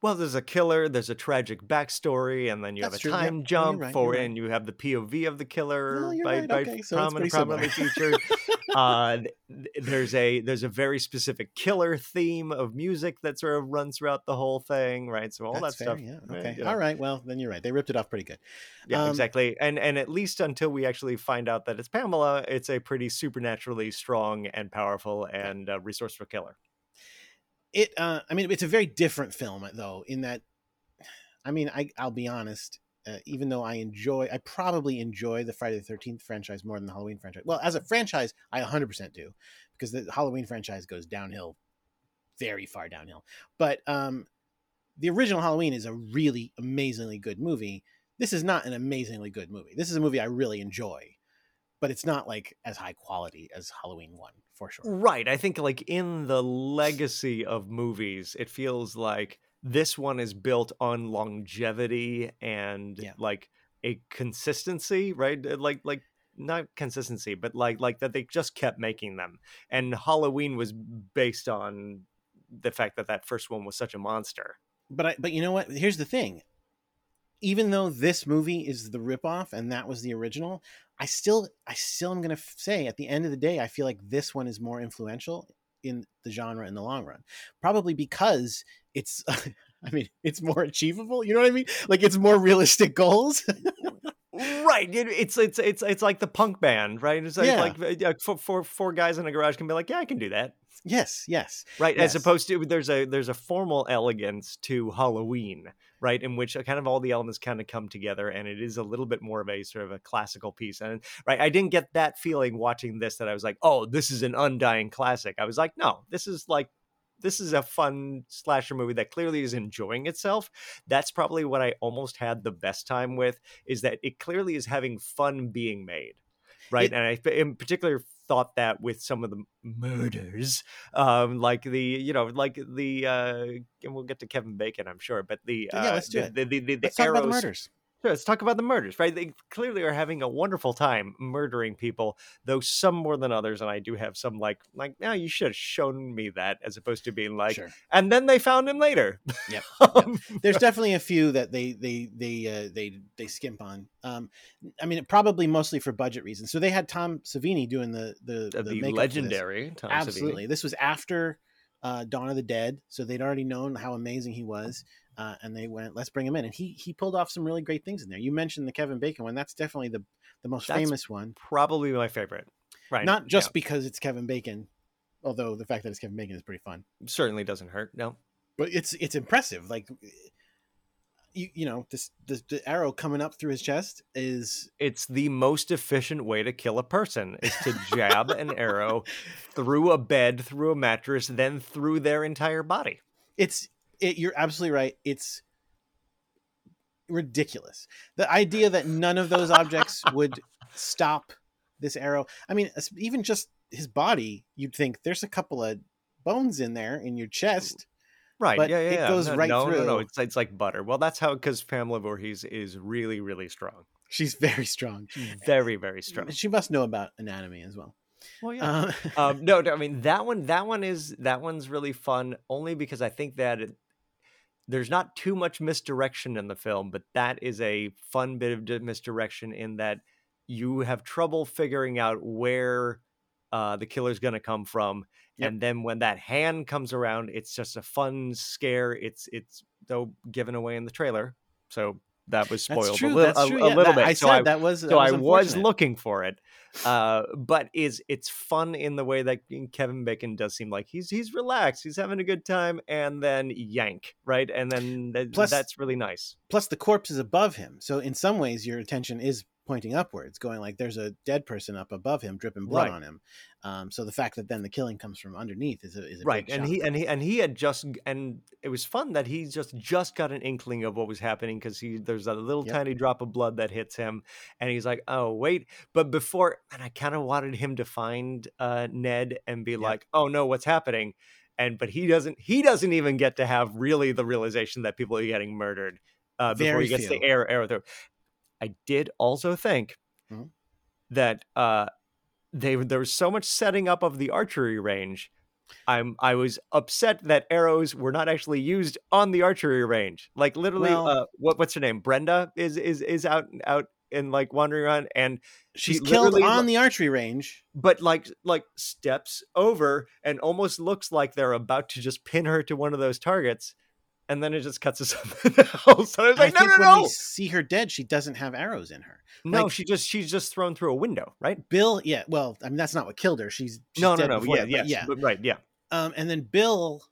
Speaker 2: Well, there's a killer, there's a tragic backstory, and then you
Speaker 3: That's
Speaker 2: have a
Speaker 3: true,
Speaker 2: time jump
Speaker 3: right,
Speaker 2: for
Speaker 3: right.
Speaker 2: and you have the POV of the killer
Speaker 3: No,
Speaker 2: by,
Speaker 3: right,
Speaker 2: by
Speaker 3: okay, so
Speaker 2: prominent,
Speaker 3: similar.
Speaker 2: prominently featured. Uh, th- th- there's a there's a very specific killer theme of music that sort of runs throughout the whole thing, right? So all
Speaker 3: That's
Speaker 2: that
Speaker 3: fair,
Speaker 2: stuff.
Speaker 3: yeah
Speaker 2: eh,
Speaker 3: okay
Speaker 2: you know.
Speaker 3: all right well then you're right they ripped it off pretty good
Speaker 2: Yeah,
Speaker 3: Um,
Speaker 2: exactly. And and at least until we actually find out that it's Pamela, it's a pretty supernaturally strong and powerful and uh, resourceful killer.
Speaker 3: it uh i mean it's a very different film though in that I mean, I I'll be honest. Uh, even though I enjoy, I probably enjoy the Friday the Thirteenth franchise more than the Halloween franchise. Well, as a franchise, I 100% do because the Halloween franchise goes downhill, very far downhill. But um, the original Halloween is a really amazingly good movie. This is not an amazingly good movie. This is a movie I really enjoy, but it's not like as high quality as Halloween one for sure.
Speaker 2: Right. I think like in the legacy of movies, it feels like this one is built on longevity and
Speaker 3: Yeah.
Speaker 2: like a consistency, right? Uh, Like like not consistency, but like like that they just kept making them. And Halloween was based on the fact that that first one was such a monster.
Speaker 3: But I, but you know what? Here's the thing. Even though this movie is the ripoff and that was the original, I still I still am gonna f- say at the end of the day, I feel like this one is more influential in the genre in the long run. Probably because it's I mean, it's more achievable. You know what I mean? Like it's more realistic goals.
Speaker 2: Right. it- It's it's it's it's like the punk band, right? It's like,
Speaker 3: Yeah.
Speaker 2: like uh, four, four, four guys in a garage can be like, yeah, I can do that.
Speaker 3: yes, yes.
Speaker 2: right as opposed to there's a there's a formal elegance to halloween right in which uh, kind of all the elements kind of come together and it is a little bit more of a sort of a classical piece and right i didn't get that feeling watching this that i was like oh this is an undying classic i was like no this is like this is a fun slasher movie that clearly is enjoying itself that's probably what i almost had the best time with is that it clearly is having fun being made right
Speaker 3: It-
Speaker 2: and i in particular thought that with some of the murders um like the you know like the uh and we'll get to kevin bacon i'm sure but the uh
Speaker 3: Yeah, let's do
Speaker 2: the,
Speaker 3: it.
Speaker 2: the, the, the, the
Speaker 3: Let's talk about the
Speaker 2: arrows-
Speaker 3: murders.
Speaker 2: Sure, let's talk about the murders, right? They clearly are having a wonderful time murdering people, though some more than others. And I do have some like, like, now you should have shown me that, as opposed to being like,
Speaker 3: sure.
Speaker 2: and then they found him later.
Speaker 3: Yep,
Speaker 2: Um,
Speaker 3: There's definitely a few that they they they uh, they they skimp on. Um, I mean, probably mostly for budget reasons. So they had Tom Savini doing the the,
Speaker 2: the,
Speaker 3: the makeup for this.
Speaker 2: legendary Tom Savini.
Speaker 3: Absolutely. This was after uh, Dawn of the Dead, so they'd already known how amazing he was, uh, and they went, "Let's bring him in." And he he pulled off some really great things in there. You mentioned the Kevin Bacon one; that's definitely the the most
Speaker 2: That's
Speaker 3: famous one.
Speaker 2: Probably my favorite. Right.
Speaker 3: Not just
Speaker 2: yeah.
Speaker 3: because it's Kevin Bacon, although the fact that it's Kevin Bacon is pretty fun.
Speaker 2: certainly doesn't hurt. No.
Speaker 3: But it's it's impressive. Like you you know this the, the arrow coming up through his chest is
Speaker 2: It's the most efficient way to kill a person is to jab an arrow through a bed, through a mattress, then through their entire body.
Speaker 3: it's it, you're absolutely right. It's ridiculous. The idea that none of those objects would stop this arrow. I mean, even just his body, you'd think there's a couple of bones in there in your chest.
Speaker 2: Right.
Speaker 3: But
Speaker 2: yeah, yeah.
Speaker 3: it goes
Speaker 2: no,
Speaker 3: right
Speaker 2: no, No, no,
Speaker 3: through.
Speaker 2: It's it's like butter. Well, that's how because Pamela Voorhees is really, really strong.
Speaker 3: She's very strong.
Speaker 2: Very, very strong.
Speaker 3: She must know about anatomy as well.
Speaker 2: Well, yeah.
Speaker 3: Um,
Speaker 2: um, no, no, I mean that one. That one is that one's really fun only because I think that it, there's not too much misdirection in the film, but that is a fun bit of misdirection in that you have trouble figuring out where uh, the killer's going to come from,
Speaker 3: Yep.
Speaker 2: and then when that hand comes around, it's just a fun scare. It's it's though given away in the trailer, so that was spoiled a little, a,
Speaker 3: yeah,
Speaker 2: little
Speaker 3: that-
Speaker 2: bit.
Speaker 3: I
Speaker 2: so
Speaker 3: said
Speaker 2: I,
Speaker 3: that was. that
Speaker 2: so I was looking for it, uh, but is it's fun in the way that Kevin Bacon does seem like he's he's relaxed, he's having a good time, and then yank right, and then th-
Speaker 3: Plus-
Speaker 2: that's really nice.
Speaker 3: plus the corpse is above him so in some ways your attention is pointing upwards going like there's a dead person up above him dripping blood
Speaker 2: Right.
Speaker 3: on him um, so the fact that then the killing comes from underneath is a, is a
Speaker 2: Right, and he and he and he had just and it was fun that he just just got an inkling of what was happening because he there's a little
Speaker 3: Yep.
Speaker 2: tiny drop of blood that hits him, and he's like, oh wait, but before and I kind of wanted him to find uh, Ned and be like, oh no, what's happening? And but he doesn't he doesn't even get to have really the realization that people are getting murdered uh, before
Speaker 3: Very
Speaker 2: he gets
Speaker 3: few.
Speaker 2: the arrow arrow through. I did also think
Speaker 3: Mhm.
Speaker 2: that uh, they there was so much setting up of the archery range. I'm I was upset that arrows were not actually used on the archery range. Like literally,
Speaker 3: Well-
Speaker 2: uh, what what's her name? Brenda is is is out out and like wandering around, and
Speaker 3: she's
Speaker 2: she
Speaker 3: killed on
Speaker 2: like-
Speaker 3: the archery range
Speaker 2: but like like steps over and almost looks like they're about to just pin her to one of those targets, and then it just cuts to something else. And I was like,
Speaker 3: I
Speaker 2: no,
Speaker 3: think
Speaker 2: no,
Speaker 3: when
Speaker 2: no,
Speaker 3: we see her dead she doesn't have arrows in her
Speaker 2: no.
Speaker 3: like-
Speaker 2: she just she's just thrown through a window, right?
Speaker 3: bill yeah well i mean that's not what killed her she's, she's
Speaker 2: no, no, no.
Speaker 3: before
Speaker 2: Yeah,
Speaker 3: yeah
Speaker 2: but right, yeah.
Speaker 3: um, and then bill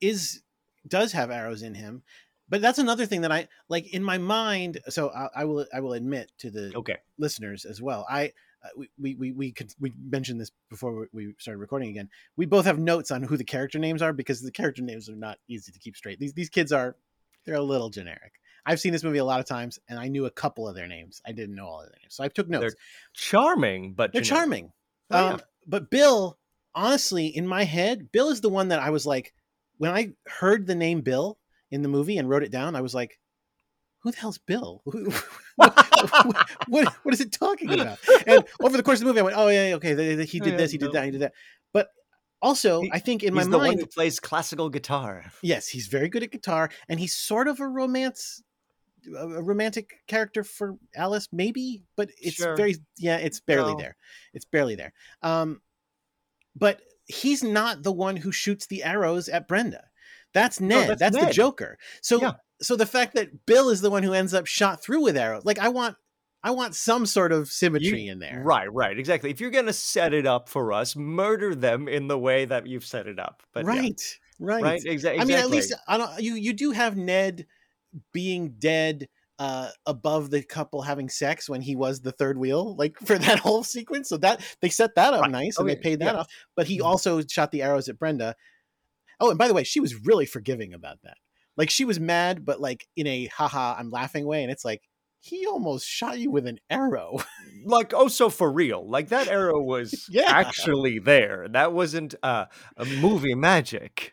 Speaker 3: is does have arrows in him but that's another thing that I like in my mind. So I, I will I will admit to the
Speaker 2: Okay.
Speaker 3: listeners as well. I we we we we could we mentioned this before we- we started recording again. We both have notes on who the character names are because the character names are not easy to keep straight. These these kids are they're a little generic. I've seen this movie a lot of times, and I knew a couple of their names. I didn't know all of their names, so I took notes.
Speaker 2: They're charming, but
Speaker 3: They're
Speaker 2: generic.
Speaker 3: charming.
Speaker 2: Oh, yeah.
Speaker 3: um, But Bill, honestly, in my head, Bill is the one that I was like, when I heard the name Bill in the movie and wrote it down, I was like, who the hell's Bill? What, what, what is it talking about? And over the course of the movie, I went, oh, yeah, okay, they- they- he did this, he did that, he did that. But also,
Speaker 2: He-
Speaker 3: I think in
Speaker 2: He's
Speaker 3: my
Speaker 2: the one
Speaker 3: mind,
Speaker 2: who plays classical guitar.
Speaker 3: yes, he's very good at guitar, and he's sort of a romance, a a romantic character for Alice, maybe, but it's
Speaker 2: Sure.
Speaker 3: very, yeah, it's barely
Speaker 2: No.
Speaker 3: there. It's barely there. Um, but he's not the one who shoots the arrows at Brenda. That's Ned.
Speaker 2: that's
Speaker 3: that's the Joker. So,
Speaker 2: Yeah.
Speaker 3: So the fact that Bill is the one who ends up shot through with arrows, like I want, I want some sort of symmetry in there.
Speaker 2: Right, right, exactly. If you're gonna set it up for us, murder them in the way that you've set it up. But yeah,
Speaker 3: right, right,
Speaker 2: right, exa- exactly.
Speaker 3: I mean, at least I don't. You you do have Ned being dead uh above the couple having sex when he was the third wheel like for that whole sequence so that they set that up
Speaker 2: Right.
Speaker 3: nice and they paid that
Speaker 2: yeah.
Speaker 3: off but he
Speaker 2: Mhm.
Speaker 3: also shot the arrows at brenda oh and by the way she was really forgiving about that like she was mad but like in a haha i'm laughing way and it's like he almost shot you with an arrow.
Speaker 2: Like oh so for real. Like that arrow was
Speaker 3: Yeah.
Speaker 2: actually there. That wasn't uh, a movie magic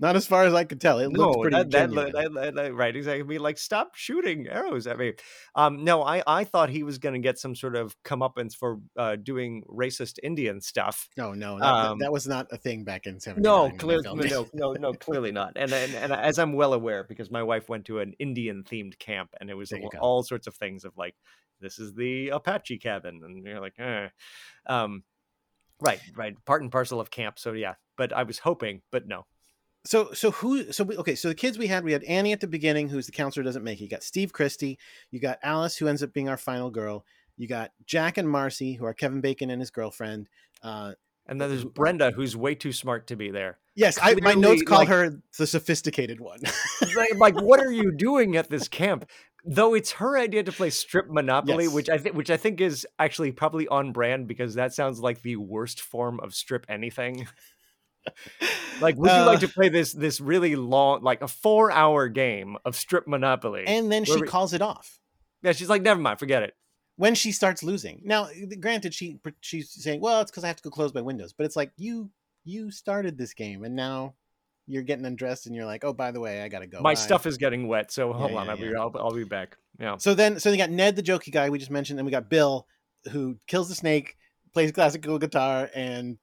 Speaker 3: not as far as i could tell. It looked
Speaker 2: no
Speaker 3: pretty
Speaker 2: that,
Speaker 3: genuine.
Speaker 2: that- that- that- right exactly. I mean, like stop shooting arrows at me. Um no i i thought he was gonna get some sort of comeuppance for uh doing racist indian stuff.
Speaker 3: No no that,
Speaker 2: um,
Speaker 3: that was not a thing back in 79
Speaker 2: no clearly no no no clearly not. And, and and as i'm well aware because my wife went to an indian themed camp and it was
Speaker 3: There
Speaker 2: all sorts of things of like this is the apache cabin and you're like eh. um right right part and parcel of camp so yeah. But i was hoping but no
Speaker 3: so so who so we, okay so the kids we had we had annie at the beginning who's the counselor doesn't make it. You got steve christy you got alice who ends up being our final girl you got jack and marcy who are kevin bacon and his girlfriend uh
Speaker 2: and then there's brenda who's way too smart to be there.
Speaker 3: Yes I, my notes call
Speaker 2: like-
Speaker 3: her the sophisticated one.
Speaker 2: Like, like, what are you doing at this camp? Though it's her idea to play strip monopoly
Speaker 3: Yes.
Speaker 2: which i think which i think is actually probably on brand because that sounds like the worst form of strip anything like would you like
Speaker 3: Uh,
Speaker 2: to play this this really long like a four hour game of strip monopoly
Speaker 3: and then she
Speaker 2: we-
Speaker 3: calls it off.
Speaker 2: Yeah she's like never mind forget it.
Speaker 3: When she starts losing. Now granted she she's saying well it's because i have to go close my windows but it's like you you started this game and now you're getting undressed and you're like oh by the way i gotta go.
Speaker 2: My
Speaker 3: Bye.
Speaker 2: stuff is getting wet so hold
Speaker 3: Yeah,
Speaker 2: on
Speaker 3: yeah,
Speaker 2: I'll, be. I'll, I'll be back. Yeah.
Speaker 3: So then, so you got Ned, the jokey guy we just mentioned, and we got Bill, who kills the snake, plays classical guitar, and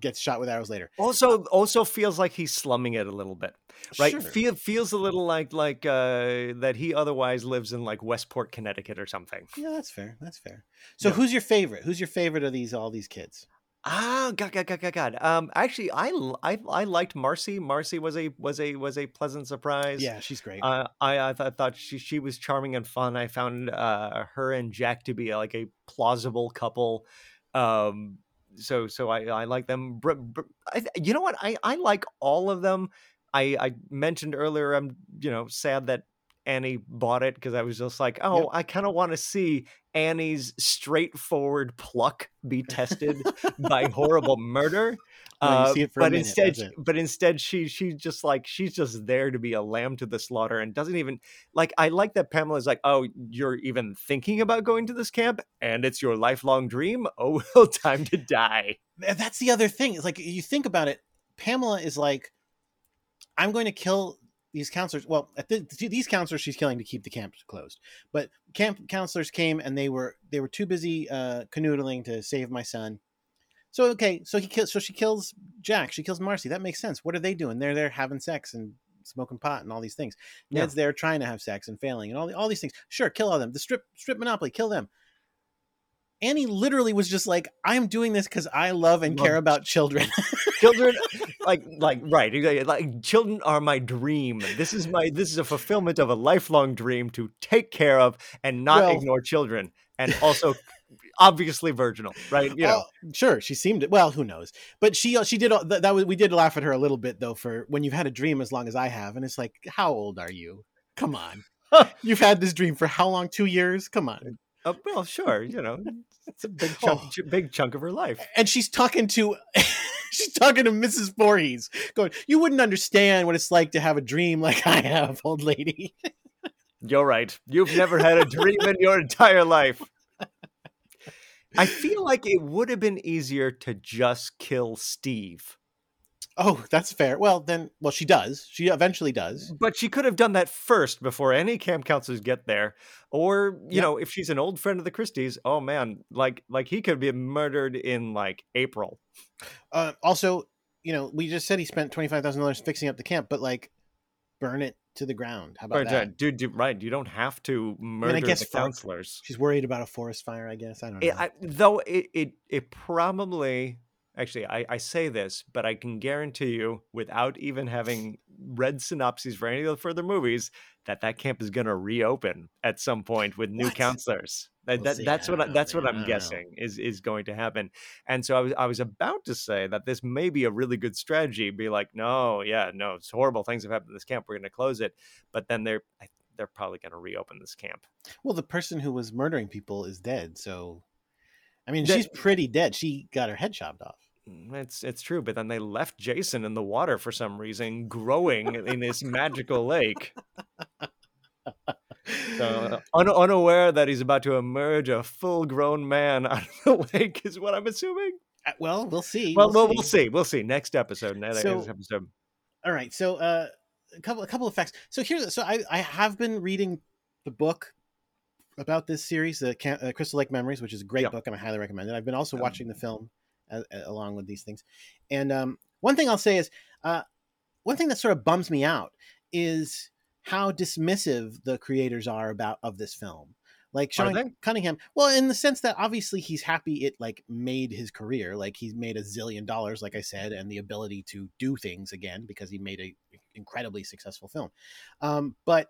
Speaker 3: gets shot with arrows later.
Speaker 2: also also feels like he's slumming it a little bit right
Speaker 3: Sure.
Speaker 2: Feel, feels a little like like uh that he otherwise lives in like westport connecticut or something
Speaker 3: Yeah, that's fair. That's fair. So,
Speaker 2: Yeah.
Speaker 3: who's your favorite? Who's your favorite of these all these kids?
Speaker 2: Ah, god, god, god, god, god. Um, actually, I, I, I liked Marcy. Marcy was a was a was a pleasant surprise.
Speaker 3: Yeah, she's great.
Speaker 2: Uh, I I th- thought she she was charming and fun. I found uh her and Jack to be like a plausible couple. Um, so so I I like them. Br- br- I, you know what? I I like all of them. I I mentioned earlier. I'm you know sad that Annie bought it because I was just like, oh,
Speaker 3: Yep.
Speaker 2: I kind of want to see Annie's straightforward pluck be tested by horrible murder.
Speaker 3: No, you
Speaker 2: Uh,
Speaker 3: see it for a
Speaker 2: but
Speaker 3: minute,
Speaker 2: instead,
Speaker 3: it.
Speaker 2: but instead, she she's just like she's just there to be a lamb to the slaughter and doesn't even like. I like that Pamela's like, oh, you're even thinking about going to this camp, and it's your lifelong dream. Oh, well, time to die.
Speaker 3: That's the other thing. It's like you think about it. Pamela is like, I'm going to kill these counselors. Well, at the, these counselors she's killing to keep the camp closed. But camp counselors came and they were they were too busy uh, canoodling to save my son. So okay, so he kills. So she kills Jack. She kills Marcy. That makes sense. What are they doing? They're there having sex and smoking pot and all these things.
Speaker 2: Yeah.
Speaker 3: Ned's there trying to have sex and failing and all the, all these things. Sure, kill all of them. The strip strip monopoly, kill them. Annie literally was just like, "I'm doing this because I love and
Speaker 2: Love
Speaker 3: care about children."
Speaker 2: Children, like like right, exactly, like children are my dream. This is my this is a fulfillment of a lifelong dream to take care of and not
Speaker 3: Well-
Speaker 2: ignore children, and also obviously virginal, right? You know,
Speaker 3: Oh, sure, she seemed well. Who knows? But she uh, she did uh, that, that. was We did laugh at her a little bit though for when you've had a dream as long as I have, and it's like, how old are you? Come on. You've had this dream for how long? Two years? Come on.
Speaker 2: Oh, well, sure, you know, it's a big chunk,
Speaker 3: Oh.
Speaker 2: big chunk of her life.
Speaker 3: And she's talking to she's talking to Mrs. Voorhees, going, You wouldn't understand what it's like to have a dream like I have, old lady.
Speaker 2: You're right. You've never had a dream in your entire life. I feel like it would have been easier to just kill Steve.
Speaker 3: Oh, that's fair. Well, then, well, she does. She eventually does.
Speaker 2: But she could have done that first before any camp counselors get there. Or, you
Speaker 3: Yeah.
Speaker 2: know, if she's an old friend of the Christys, oh man, like like he could be murdered in like April.
Speaker 3: Uh, also, you know, we just said he spent twenty five thousand dollars fixing up the camp, but like, burn it to the ground. How about
Speaker 2: Right,
Speaker 3: that?
Speaker 2: dude, dude, right. You don't have to murder
Speaker 3: guess
Speaker 2: the counselors.
Speaker 3: She's worried about a forest fire. I guess I don't know.
Speaker 2: It, I, though it, it it probably actually I, I say this, but I can guarantee you, without even having read synopses for any of the further movies, that that camp is going to reopen at some point with new
Speaker 3: What?
Speaker 2: counselors.
Speaker 3: We'll
Speaker 2: that
Speaker 3: see.
Speaker 2: that's what I, that's what I'm
Speaker 3: know.
Speaker 2: guessing is is going to happen. And so I was I was about to say that this may be a really good strategy. Be like, no, yeah, no, it's horrible things have happened in this camp. We're going to close it. But then they're they're probably going to reopen this camp.
Speaker 3: well, the person who was murdering people is dead, so I mean,
Speaker 2: That-
Speaker 3: she's pretty dead. She got her head chopped off.
Speaker 2: Mm, It's it's true, but then they left Jason in the water for some reason, growing in this magical lake. So, un- unaware that he's about to emerge a full-grown man out of the lake is what I'm assuming.
Speaker 3: Uh, Well, we'll see.
Speaker 2: Well, well, we'll see. We'll see next episode. Next
Speaker 3: So-
Speaker 2: episode.
Speaker 3: All right. So, uh, a couple, a couple of facts. So here, so I, I have been reading the book about this series, the uh, Crystal Lake Memories, which is a great book, and I highly recommend it. I've been also
Speaker 2: Um,
Speaker 3: watching the film uh, along with these things. And um, one thing I'll say is, uh, one thing that sort of bums me out is how dismissive the creators are about of this film. Like Sean? Cunningham, well, in the sense that obviously he's happy it like made his career, like he's made a zillion dollars, like I said, and the ability to do things again because he made a incredibly successful film. Um, but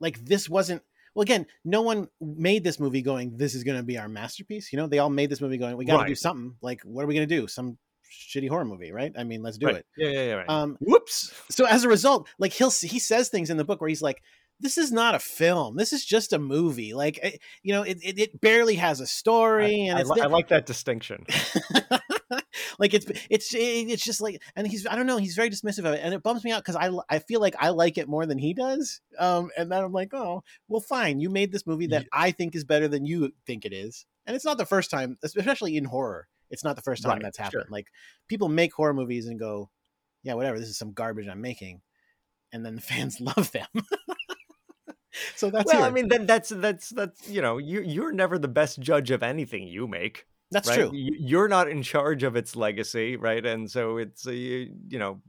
Speaker 3: like this wasn't well again no one made this movie going this is going to be our masterpiece you know they all made this movie going we got to do something like what are we going to do some shitty horror movie right i mean let's do
Speaker 2: Right.
Speaker 3: it
Speaker 2: Yeah, yeah, yeah. Right.
Speaker 3: um
Speaker 2: Whoops.
Speaker 3: so as a result like he'll he says things in the book where he's like this is not a film this is just a movie like eh, you know it, it, it barely has a story and
Speaker 2: I, li- I like that distinction.
Speaker 3: like it's it's it's just like and he's I don't know he's very dismissive of it and it bums me out because I I feel like I like it more than he does um and then I'm like oh well fine you made this movie that I think is better than you think it is and it's not the first time especially in horror it's not the first time
Speaker 2: Right,
Speaker 3: that's
Speaker 2: sure.
Speaker 3: happened like people make horror movies and go yeah whatever this is some garbage I'm making and then the fans love them so that's
Speaker 2: well, I mean, then that's that's that's you know, you you're never the best judge of anything you make.
Speaker 3: That's
Speaker 2: right?
Speaker 3: true
Speaker 2: You- You're not in charge of its legacy, right? And so it's uh, you, you know,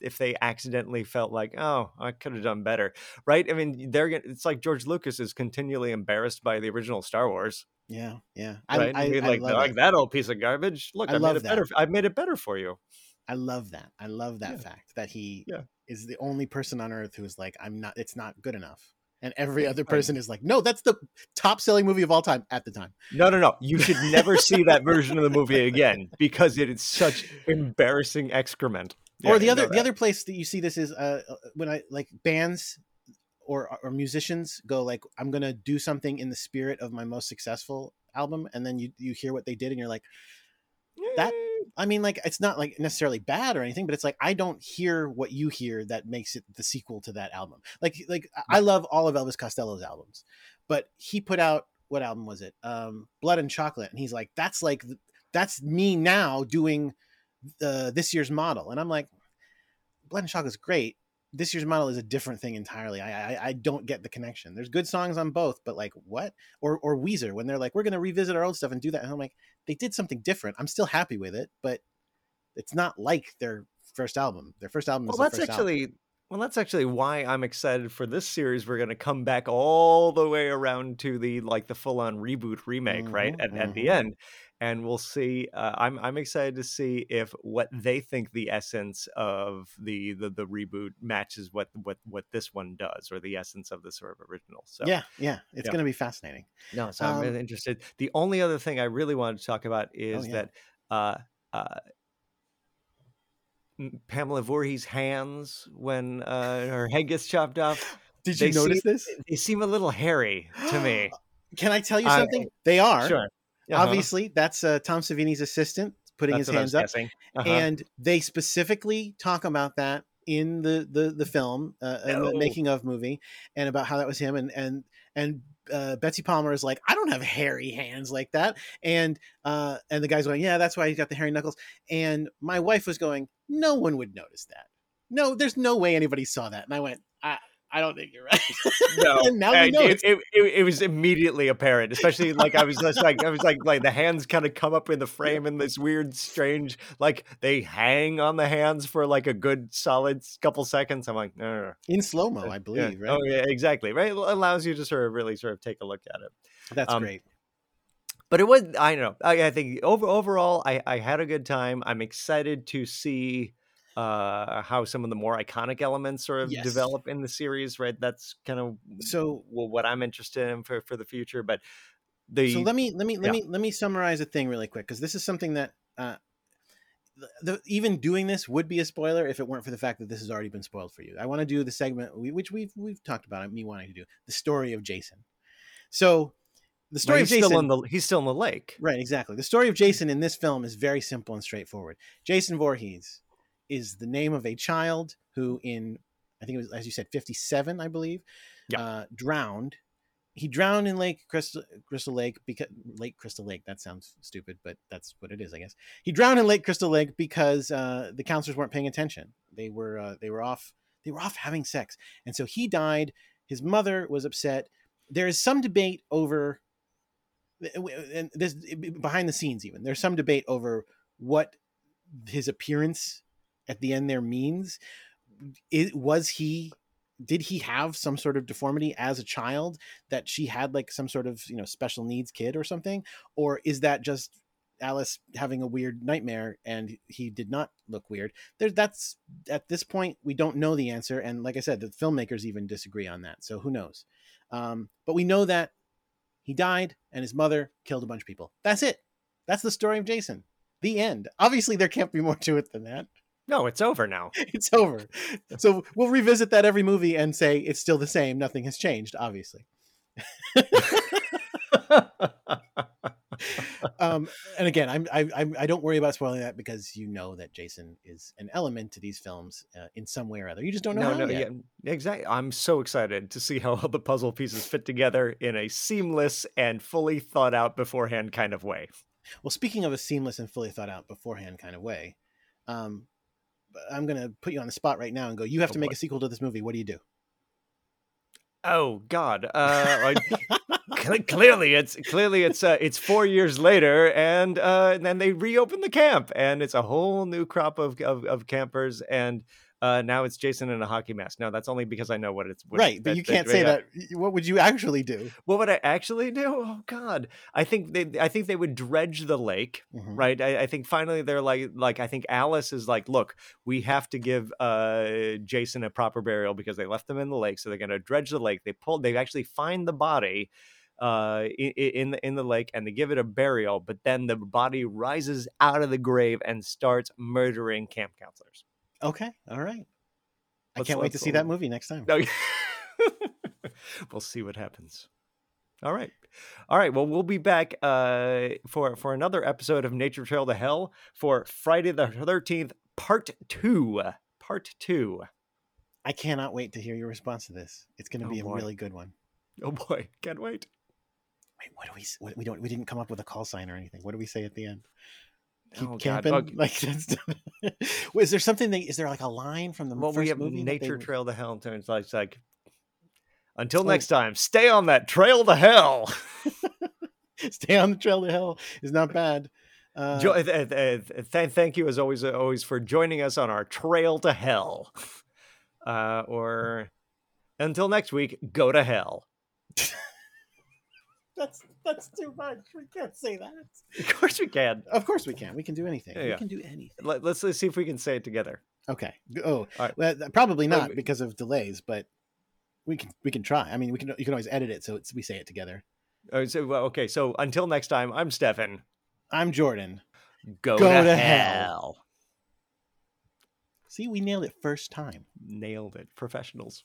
Speaker 2: if they accidentally felt like, oh, I could have done better, right? I mean, they're it's like George Lucas is continually embarrassed by the original Star Wars,
Speaker 3: yeah yeah
Speaker 2: right?
Speaker 3: I, I,
Speaker 2: mean,
Speaker 3: I
Speaker 2: like
Speaker 3: love
Speaker 2: like that old piece of garbage. Look,
Speaker 3: I
Speaker 2: I, made it better.
Speaker 3: that.
Speaker 2: I made it better for you.
Speaker 3: I love that. I love that
Speaker 2: Yeah.
Speaker 3: fact that he
Speaker 2: Yeah.
Speaker 3: is the only person on earth who is like, I'm not, it's not good enough. And every other person is like, no, that's the top selling movie of all time at the time.
Speaker 2: No, no, no. You should never see that version of the movie again because it is such embarrassing excrement.
Speaker 3: or the other, the other place that you see this is uh, uh, when I like bands or, or musicians go like, I'm going to do something in the spirit of my most successful album. And then you, you hear what they did and you're like, that- I mean, like, it's not like necessarily bad or anything, but it's like, I don't hear what you hear that makes it the sequel to that album. Like, like I- I love all of Elvis Costello's albums, but he put out, what album was it? Um, Blood and Chocolate. And he's like, that's like, that's me now doing the this year's model. And I'm like, Blood and Chocolate's great. This year's model is a different thing entirely. I, I I don't get the connection. There's good songs on both, but like what? Or or Weezer when they're like, we're gonna revisit our old stuff and do that. And I'm like, they did something different. I'm still happy with it, but it's not like their first album. Their first album
Speaker 2: well, that's
Speaker 3: first album.
Speaker 2: Well, that's actually why I'm excited for this series. We're going to come back all the way around to the like the full on reboot remake, right?
Speaker 3: Mhm,
Speaker 2: At, at the
Speaker 3: mhm.
Speaker 2: end, and we'll see. Uh, I'm I'm excited to see if what they think the essence of the the, the reboot matches what what what this one does, or the essence of the sort of original. So
Speaker 3: Yeah, yeah, it's
Speaker 2: Yeah.
Speaker 3: gonna be fascinating.
Speaker 2: No, so I'm
Speaker 3: Um,
Speaker 2: really interested. The only other thing I really wanted to talk about is
Speaker 3: yeah.
Speaker 2: that uh, uh, Pamela Voorhees' hands when uh, her head gets chopped off.
Speaker 3: Did you
Speaker 2: They
Speaker 3: notice
Speaker 2: seem-
Speaker 3: this?
Speaker 2: They seem a little hairy to me.
Speaker 3: Can I tell you something? they are.
Speaker 2: Sure. Uh-huh.
Speaker 3: Obviously, that's uh, Tom Savini's assistant putting
Speaker 2: That's
Speaker 3: his
Speaker 2: what I was
Speaker 3: hands up.
Speaker 2: Uh-huh.
Speaker 3: and they specifically talk about that in the the the film uh, in the making of movie and about how that was him and and and uh, Betsy Palmer is like I don't have hairy hands like that. And uh and the guy's going yeah that's why he's got the hairy knuckles. And my wife was going no one would notice that. No there's no way anybody saw that. And I went I I don't think you're right
Speaker 2: no,
Speaker 3: now we know
Speaker 2: it, it, it, it was immediately apparent, especially like I was just like I was like like the hands kind of come up in the frame in this weird, strange like they hang on the hands for like a good solid couple seconds. I'm like, "Ugh."
Speaker 3: in slow mo I
Speaker 2: Yeah.
Speaker 3: believe right
Speaker 2: Oh yeah, exactly. Right, it allows you to sort of really sort of take a look at it.
Speaker 3: that's
Speaker 2: um,
Speaker 3: great
Speaker 2: but it was I don't know. I, I think over overall, I I had a good time. I'm excited to see uh how some of the more iconic elements sort of
Speaker 3: Yes.
Speaker 2: develop in the series. Right, that's kind of
Speaker 3: so
Speaker 2: well, what I'm interested in for for the future. But the
Speaker 3: so let me let me let me let me summarize a thing really quick because this is something that uh the, the, even doing this would be a spoiler if it weren't for the fact that this has already been spoiled for you. I want to do the segment we, which we've we've talked about me wanting to do the story of Jason. So the story
Speaker 2: he's
Speaker 3: of Jason
Speaker 2: still in the he's still in the lake.
Speaker 3: Right, exactly. The story of Jason in this film is very simple and straightforward. Jason Voorhees is the name of a child who, in I think it was as you said, fifty-seven, I believe,
Speaker 2: Yeah.
Speaker 3: uh, drowned. He drowned in Lake Crystal, Crystal Lake because Lake Crystal Lake. That sounds stupid, but that's what it is, I guess. He drowned in Lake Crystal Lake because uh, the counselors weren't paying attention. They were uh, they were off they were off having sex, and so he died. His mother was upset. There is some debate over and this behind the scenes even there's some debate over what his appearance at the end there means it was he did he have some sort of deformity as a child that she had like some sort of you know special needs kid or something? Or is that just alice having a weird nightmare and he did not look weird? There that's at this point we don't know the answer and like i said the filmmakers even disagree on that so who knows? Um, but we know that he died and his mother killed a bunch of people. That's it. That's the story of jason. The end. Obviously there can't be more to it than that
Speaker 2: No, it's over now.
Speaker 3: it's over so we'll revisit that every movie and say it's still the same nothing has changed obviously um, and again I'm, I, I'm i don't worry about spoiling that because you know that jason is an element to these films uh, in some way or other you just don't know
Speaker 2: no,
Speaker 3: how
Speaker 2: no,
Speaker 3: yet.
Speaker 2: yeah, exactly. I'm so excited to see how all the puzzle pieces fit together in a seamless and fully thought out beforehand kind of way.
Speaker 3: Well, speaking of a seamless and fully thought out beforehand kind of way, um, I'm going to put you on the spot right now and go, you have
Speaker 2: Oh,
Speaker 3: to make
Speaker 2: boy.
Speaker 3: a sequel to this movie. What do you do?
Speaker 2: Oh God! Uh, I- clearly, it's clearly it's uh, it's four years later, and uh, and then they reopen the camp, and it's a whole new crop of of, of campers, and uh, now it's Jason in a hockey mask. No, that's only because I know what it's what,
Speaker 3: right. But you can't say that. What would you actually do?
Speaker 2: What would I actually do? Oh God! I think they I think they would dredge the lake.
Speaker 3: Mhm.
Speaker 2: right I, I think finally they're like like i think alice is like look we have to give uh jason a proper burial because they left him in the lake so they're going to dredge the lake they pull they actually find the body uh in, in the in the lake and they give it a burial but then the body rises out of the grave and starts murdering camp counselors
Speaker 3: Okay. All right. I
Speaker 2: Let's-
Speaker 3: can't wait to see that movie next time.
Speaker 2: no, we'll see what happens. All right. All right. Well, we'll be back uh, for for another episode of Nature Trail to Hell for Friday the 13th, part 2. Part 2.
Speaker 3: I cannot wait to hear your response to this. It's going to
Speaker 2: Oh,
Speaker 3: be a
Speaker 2: boy.
Speaker 3: really good one.
Speaker 2: Oh boy, can't wait.
Speaker 3: Wait, what do we? What, we don't. We didn't come up with a call sign or anything. What do we say at the end? Keep
Speaker 2: Oh,
Speaker 3: camping.
Speaker 2: Okay.
Speaker 3: Like that's. Is there something? That, is there like a line from the
Speaker 2: Well,
Speaker 3: first
Speaker 2: we have
Speaker 3: movie? that they
Speaker 2: Nature Trail to Hell. It's like, like until
Speaker 3: Oh.
Speaker 2: next time, stay on that trail to hell.
Speaker 3: Stay on the trail to hell is not bad. Uh,
Speaker 2: Jo- uh, uh, th- thank you as always, uh, always for joining us on our trail to hell. Uh, or until next week, go to hell.
Speaker 3: That's that's too much. We can't say that.
Speaker 2: Of course we can.
Speaker 3: Of course we can. We can do anything.
Speaker 2: Yeah,
Speaker 3: we can do anything.
Speaker 2: Let, let's, let's see if we can say it together.
Speaker 3: Okay. Oh,
Speaker 2: All right.
Speaker 3: well, probably not
Speaker 2: we-
Speaker 3: because of delays, but we can we can try. I mean, we can you can always edit it so it's, we say it together.
Speaker 2: Uh, so, well, okay, so until next time, I'm Stefan.
Speaker 3: I'm Jordan.
Speaker 2: Go,
Speaker 3: Go
Speaker 2: to,
Speaker 3: to
Speaker 2: hell.
Speaker 3: See, we nailed it first time.
Speaker 2: Nailed it. Professionals.